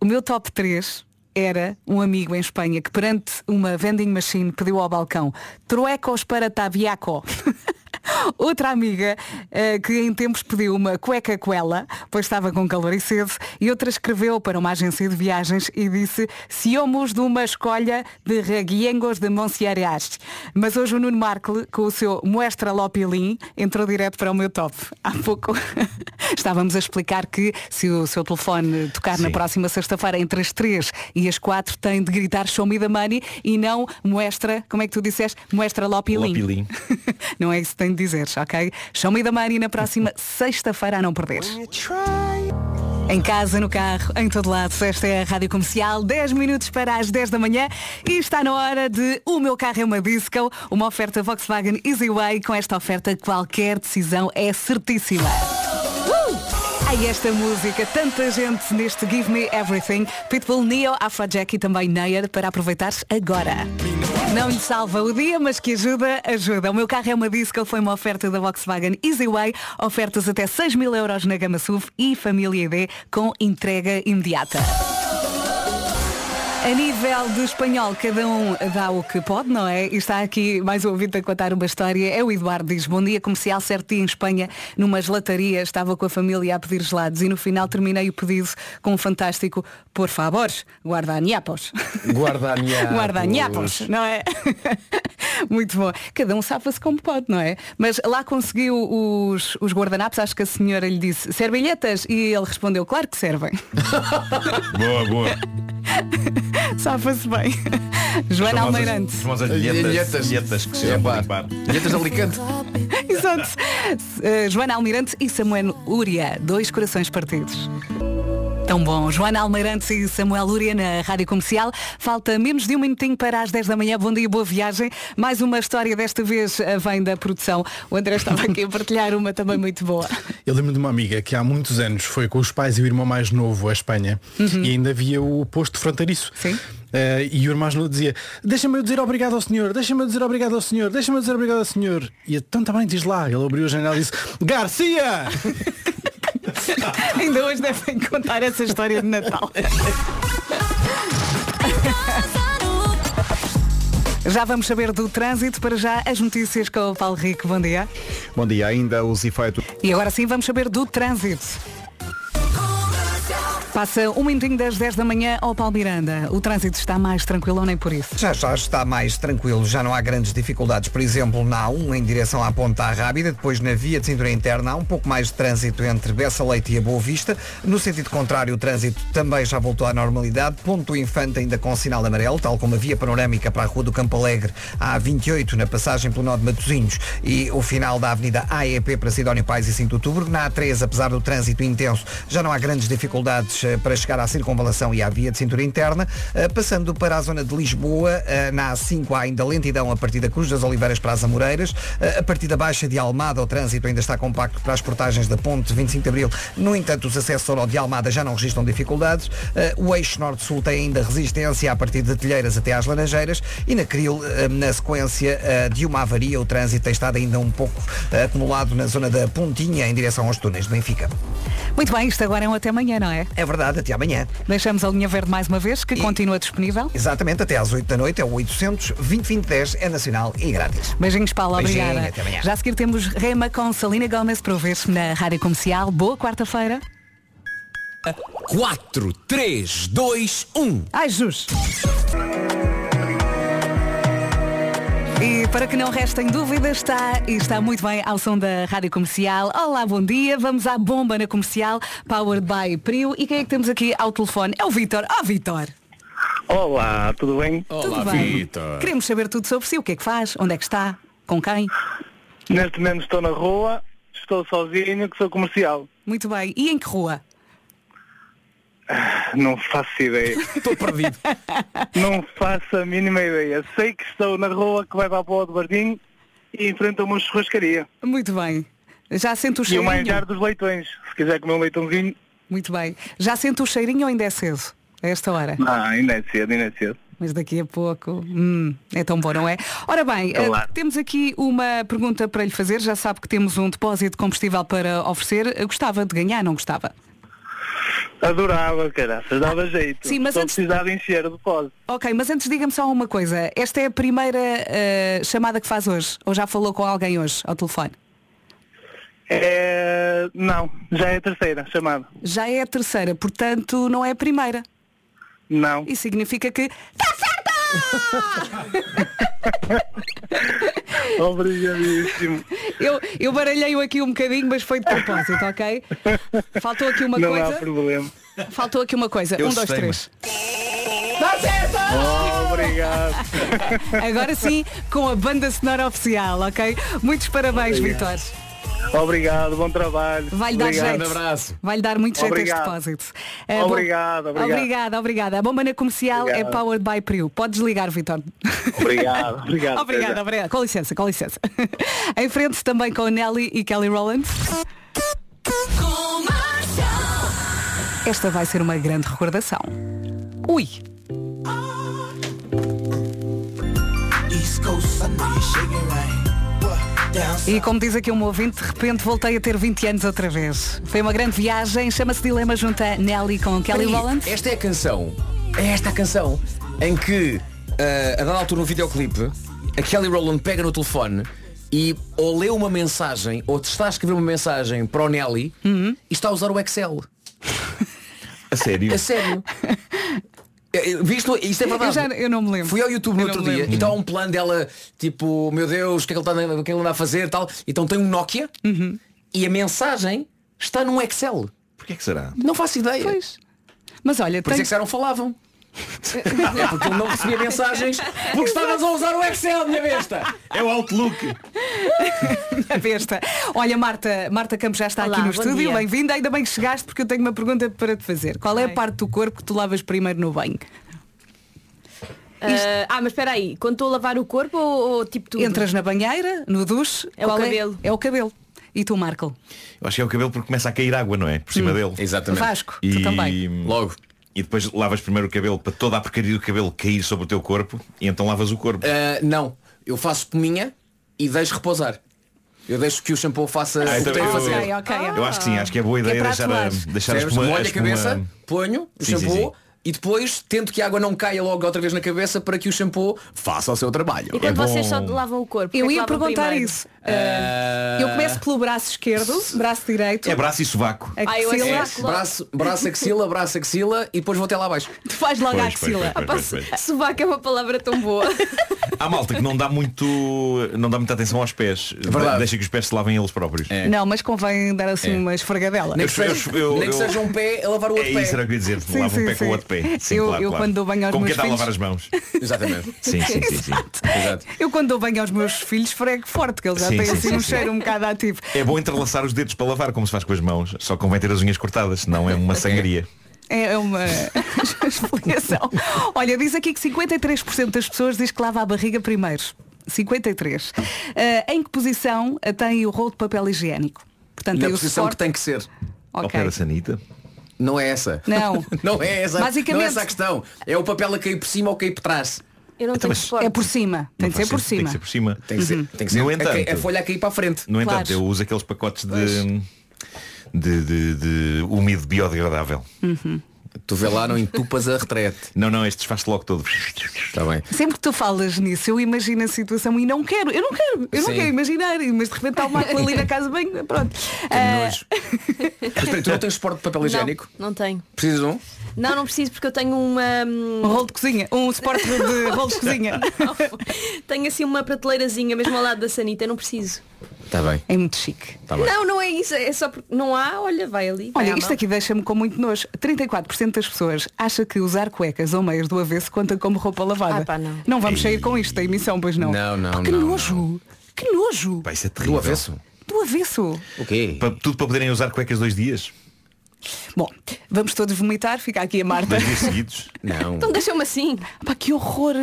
O meu top 3 era um amigo em Espanha que perante uma vending machine pediu ao balcão truecos para tabiaco. Outra amiga eh, que em tempos pediu uma cueca coela, pois estava com calor e sede, e outra escreveu para uma agência de viagens e disse Siomos de uma escolha de reguiengos de Monsiareas. Mas hoje o Nuno Markle, com o seu Muestra Lopilim, entrou direto para o meu top. Há pouco estávamos a explicar que se o seu telefone tocar na Sim. próxima sexta-feira entre as 3 e as 4 tem de gritar Show Me the Money e não Muestra, como é que tu disseste? Muestra Lopilim. Lopilim. não é isso que tem de dizer, ok? Show me the money na próxima sexta-feira a não perder. Em casa, no carro, em todo lado, esta é a Rádio Comercial, 10 minutos para as 10 da manhã e está na hora de O Meu Carro é uma Disco, uma oferta Volkswagen Easyway. Com esta oferta, qualquer decisão é certíssima. Uh! Ai, esta música, tanta gente neste Give Me Everything. Pitbull, Neo, Afrojack e também Nair para aproveitar agora. Não lhe salva o dia, mas que ajuda, ajuda. O meu carro é uma disco, foi uma oferta da Volkswagen Easyway. Ofertas até 6 mil euros na gama SUV e família ID com entrega imediata. A nível do espanhol, cada um dá o que pode, não é? E está aqui mais um ouvinte a contar uma história. É o Eduardo, diz, bom dia comercial, certo dia em Espanha, numa gelataria, estava com a família a pedir gelados e no final terminei o pedido com um fantástico, por favor, guardanhapos. Guardanhapos. Guardanhapos, não é? Muito bom. Cada um safa-se como pode, não é? Mas lá conseguiu os, os guardanapos, acho que a senhora lhe disse, servilhetas? E ele respondeu, claro que servem. Boa, boa. Safa-se bem. Joana Almeirante. Famosas Alhetas. alhetas, alhetas que se É, chamam de Alicante. Exato. Uh, Joana Almirante e Samuel Uria, dois corações partidos. Tão bom. Joana Almeirante e Samuel Uria na Rádio Comercial. Falta menos de um minutinho para as 10 da manhã. Bom dia, boa viagem. Mais uma história, desta vez eh, vem da produção. O André estava aqui a partilhar uma também muito boa. Eu lembro de uma amiga que há muitos anos foi com os pais e o irmão mais novo à Espanha e ainda havia o posto fronteiriço. Sim. Eh, e o irmão mais novo dizia, deixa-me eu dizer obrigado ao senhor, deixa-me eu dizer obrigado ao senhor, deixa-me eu dizer obrigado ao senhor. E então também diz lá, ele abriu a janela e disse, Garcia! Ainda hoje devem contar essa história de Natal. Já vamos saber do trânsito, para já as notícias com o Paulo Rico. Bom dia. Bom dia, ainda os efeitos. E agora sim vamos saber do trânsito. Passa um minutinho das 10 da manhã ao Paulo Miranda. O trânsito está mais tranquilo ou nem por isso? Já já está mais tranquilo, já não há grandes dificuldades. Por exemplo, na A1 em direção à Ponta Rábida, depois na via de cintura interna há um pouco mais de trânsito entre Bessa Leite e a Boa Vista. No sentido contrário, o trânsito também já voltou à normalidade. Ponto Infante ainda com sinal amarelo, tal como a via panorâmica para a Rua do Campo Alegre, a A28 na passagem pelo Nó de Matosinhos e o final da Avenida AEP para Sidónio Pais e 5 de Outubro. Na A3, apesar do trânsito intenso, já não há grandes dificuldades eh, para chegar à circunvalação e à via de cintura interna. Eh, Passando para a zona de Lisboa, eh, na A5 há ainda lentidão a partir da Cruz das Oliveiras para as Amoreiras. Eh, A partir da Baixa de Almada, o trânsito ainda está compacto para as portagens da Ponte 25 de Abril. No entanto, os acessos ao de Almada já não registram dificuldades. Eh, O eixo norte-sul tem ainda resistência a partir de Telheiras até às Laranjeiras. E na Cril, eh, na sequência eh, de uma avaria, o trânsito tem estado ainda um pouco eh, acumulado na zona da Pontinha, em direção aos túneis de Benfica. Muito bem, isto agora é um até amanhã, não é? É verdade, até amanhã. Deixamos a linha verde mais uma vez, que continua disponível. Exatamente, até às 8 da noite é o 800 2010 é nacional e grátis. Beijinhos, Paulo, Beijinho, obrigada. até amanhã. Já a seguir temos Rema com Salina Gomes para ouvir na Rádio Comercial. Boa quarta-feira. 4, 3, 2, 1. Ai, Jus. E para que não restem dúvidas, está e está muito bem ao som da Rádio Comercial. Olá, bom dia. Vamos à bomba na comercial, powered by Prio. E quem é que temos aqui ao telefone? É o Vitor. Ó, Vitor. Olá, tudo bem? Tudo bem? Queremos saber tudo sobre si. O que é que faz? Onde é que está? Com quem? Neste momento estou na rua, estou sozinho, que sou comercial. Muito bem. E em que rua? Não faço ideia. Estou perdido. Não faço a mínima ideia. Sei que estou na rua que vai para a Boa do Bardim e enfrento uma churrascaria. Muito bem. Já sente o E o cheirinho? manjar dos leitões. Se quiser comer um leitãozinho, Muito bem. Já sente o cheirinho ou ainda é cedo? A esta hora? ah, ainda é cedo, ainda é cedo. Mas daqui a pouco. hum, é tão bom, não é? Ora bem, Claro. temos aqui uma pergunta para lhe fazer. Já sabe que temos um depósito de combustível para oferecer. Gostava de ganhar, não gostava? Adorava, caraças, dava jeito. Sim, mas Estou antes- precisar de encher o depósito. Ok, mas antes diga-me só uma coisa. Esta é a primeira eh, chamada que faz hoje? Ou já falou com alguém hoje ao telefone? É... Não, já é a terceira chamada. Já é a terceira, portanto não é a primeira. Não. Isso significa que. Está Obrigadíssimo. Eu, eu baralhei-o aqui um bocadinho, mas foi de propósito, ok? Faltou aqui uma Não há coisa. problema. Faltou aqui uma coisa. Eu um, dois, três. Está certo! Obrigado. Agora sim, com a banda sonora oficial, ok? Muitos parabéns. Vitor. Obrigado, bom trabalho. Vai-lhe dar Obrigado. jeito. Vai-lhe dar muito jeito Obrigado. este depósito. Eh, bom- Obrigado, obrigado. Obrigada, obrigada. A bomba na comercial é Obrigado. powered by Priu. Pode desligar, Vitor. Obrigado, obrigado. obrigada, obrigada. Com licença, com licença. em frente também com Nelly e Kelly Rowland. Esta vai ser uma grande recordação. Ui! E como diz aqui um ouvinte, de repente voltei a ter 20 anos outra vez. Foi uma grande viagem, chama-se Dilema junto a Nelly com Kelly Rowland. Esta é a canção. É esta a canção em que, eh, a dada altura no videoclipe, a Kelly Rowland pega no telefone e ou lê uma mensagem ou te está a escrever uma mensagem para o Nelly Uhum. e está a usar o Excel. A sério? A sério. Eh, eh, Visto, isto é verdade. Eu, já, eu não me lembro. Fui ao YouTube no Eu outro dia lembro. e está um plano dela, tipo, meu Deus, o que é que ele, está, que é que ele anda a fazer tal. Então tem um Nokia Uhum. e a mensagem está num Excel. Porquê que será? Não faço ideia. Pois. Mas olha, Por isso tem- é que não falavam. É porque ele não recebia mensagens porque estavas a usar o Excel, minha besta. É o Outlook. A besta. Olha, Marta, Marta Campos já está Olá, aqui no estúdio. Bem-vinda, ainda bem que chegaste porque eu tenho uma pergunta para te fazer. Qual é a parte do corpo que tu lavas primeiro no banho? Ah, ah, mas espera aí, quando estou a lavar o corpo ou, ou tipo tudo? Entras na banheira, no duche, É o qual cabelo. É? o cabelo. E tu, Marco? Eu acho que é o cabelo porque começa a cair água, não é? Por cima Hum. dele. Exatamente. Vasco, tu também. Logo. E depois lavas primeiro o cabelo para toda a porcaria do cabelo cair sobre o teu corpo e então lavas o corpo. Ah, não, eu faço pominha e deixo repousar. Eu deixo que o shampoo faça Ah, o que então tem a eu- fazer. Ok, ok. Eu acho que sim, acho que é boa ideia para deixar a, deixar a espuma, Molho a a cabeça, ponho o Sim, sim, shampoo, e depois tento que a água não caia logo outra vez na cabeça para que o shampoo faça o seu trabalho. E quando vocês só lavam o corpo? Eu porquê ia perguntar primeiro? isso. Uh, Eu começo pelo braço esquerdo, braço direito. É braço e sovaco. Axila. eu É, braço, braço, axila, braço, axila e depois vou até lá abaixo. Tu faz logo a Pois, pois, axila. pois, Pá, pois, pois, pois. Sovaco é uma palavra tão boa. Há malta que não dá muito não dá muita atenção aos pés. verdade. Deixa que os pés se lavem eles próprios. Não, mas convém dar assim É. uma esfregadela. Nem que Eu- seja, eu- nem que eu- seja um pé a lavar o É outro pé. isso era o que eu ia dizer. Sim, Lava um pé sim. com o outro pé. Sim, Eu- claro, eu claro. quando dou banho aos Como meus quem está a filhos- lavar as mãos. Exatamente. Sim, sim, sim, sim. Exato. Eu quando dou banho aos meus filhos frego forte, que eles já Sim, têm sim, assim sim, um sim. cheiro um bocado ativo. É bom entrelaçar os dedos para lavar, como se faz com as mãos. Só convém ter as unhas cortadas, senão é uma sangria. É uma explicação. Olha, diz aqui que 53% das pessoas diz que lava a barriga primeiro. 53. Ah, em que posição tem o rolo de papel higiênico? Portanto, Na posição que tem que ser. Ao Ok. pé da sanita. Não é essa. Não. não é essa. Basicamente- Não é essa a questão. É o papel a cair por cima ou cair por trás. Eu não Então, tenho. É por cima. Tem Não de ser por sentido, Tem cima. que ser por cima. Tem que ser, tem que ser No a, entanto- ca- a folha a cair para a frente. No entanto, Claro. eu uso aqueles pacotes de, de, de, de úmido biodegradável. Tu vê lá, não entupas a retrete. Não, não, este desfaz-se logo todo. Está bem. Sempre que tu falas nisso, eu imagino a situação e não quero, eu não quero, eu não Sim. quero imaginar, mas de repente está o Marco ali na casa bem, pronto. Que nojo. Mas espera, tu não tens suporte de papel higiênico? Não, não tenho. Precisas de um? Não, não preciso porque eu tenho uma. um rolo de cozinha, um suporte de rolo de cozinha. tenho assim uma prateleirazinha mesmo ao lado da sanita, eu não preciso. Está bem. É muito chique. Tá bem. Não, não é isso, é só porque não há, olha, vai ali. vai Olha, à isto aqui deixa-me com muito nojo. 34% das pessoas acha que usar cuecas ou meias do avesso conta como roupa lavada. Ah, pá, não. vamos sair com isto da emissão, pois não. Não, não, Pá, que não, nojo! Que nojo! Vai ser Do terrível. avesso? Do avesso! O quê? Pa- tudo para poderem usar cuecas dois dias. Bom, vamos todos vomitar, fica aqui a Marta. Dois dias seguidos. Não. Então deixa-me assim. Pá, que horror!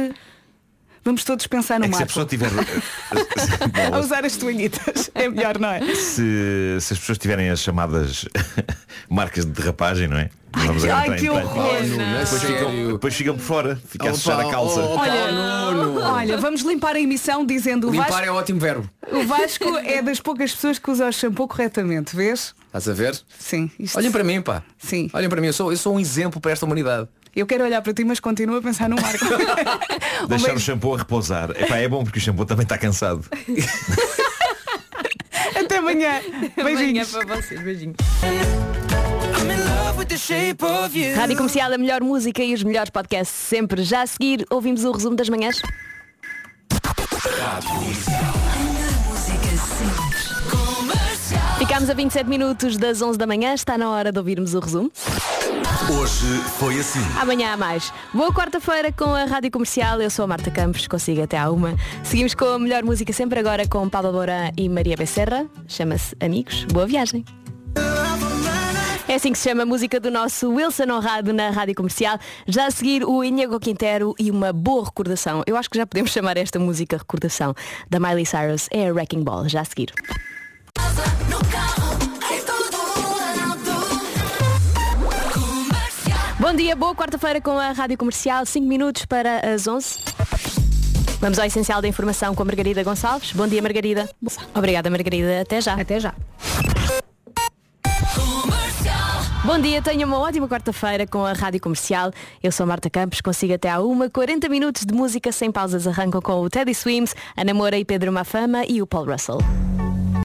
Vamos todos pensar no É que se a Marco. pessoa tiver. A usar as toalhitas. É melhor, não é? se, se as pessoas tiverem as chamadas marcas de derrapagem, não é? Vamos ai, que horror. Oh, Depois ficam, depois ficam por fora, fica a sujar a calça. oh, Olha, olha, vamos limpar a emissão dizendo o Limpar Vasco, é ótimo verbo. o Vasco é das poucas pessoas que usa o shampoo corretamente, vês? Estás a ver? Sim. Isto... Olhem para mim, pá. Sim. Olhem para mim, eu sou, eu sou um exemplo para esta humanidade. Eu quero olhar para ti, mas continuo a pensar no Marco. Um Deixar o shampoo a repousar. Epá, é bom porque o shampoo também está cansado. Até amanhã. Amanhã Beijinhos. para vocês, beijinhos. Rádio Comercial, a melhor música e os melhores podcasts sempre. Já a seguir, ouvimos o resumo das manhãs. Ficámos a 27 minutos das 11 da manhã, está na hora de ouvirmos o resumo. Hoje foi assim. Amanhã há mais. Boa quarta-feira com a Rádio Comercial. Eu sou a Marta Campos, consigo até à uma. Seguimos com a melhor música sempre agora com Paulo Mourã e Maria Becerra. Chama-se Amigos. Boa viagem. É assim que se chama a música do nosso Wilson Honrado na Rádio Comercial. Já a seguir o Inigo Quintero e uma boa recordação. Eu acho que já podemos chamar esta música recordação da Miley Cyrus. É a Wrecking Ball. Já a seguir. Bom dia, boa quarta-feira com a Rádio Comercial, 5 minutos para as 11. Vamos ao essencial da informação com a Margarida Gonçalves. Bom dia, Margarida. Obrigada, Margarida. Até já. Até já. Bom dia, tenha uma ótima quarta-feira com a Rádio Comercial. Eu sou a Marta Campos, consigo até à uma. 40 minutos de música sem pausas arrancam com o Teddy Swims, Ana Moura e Pedro Mafama e o Paul Russell.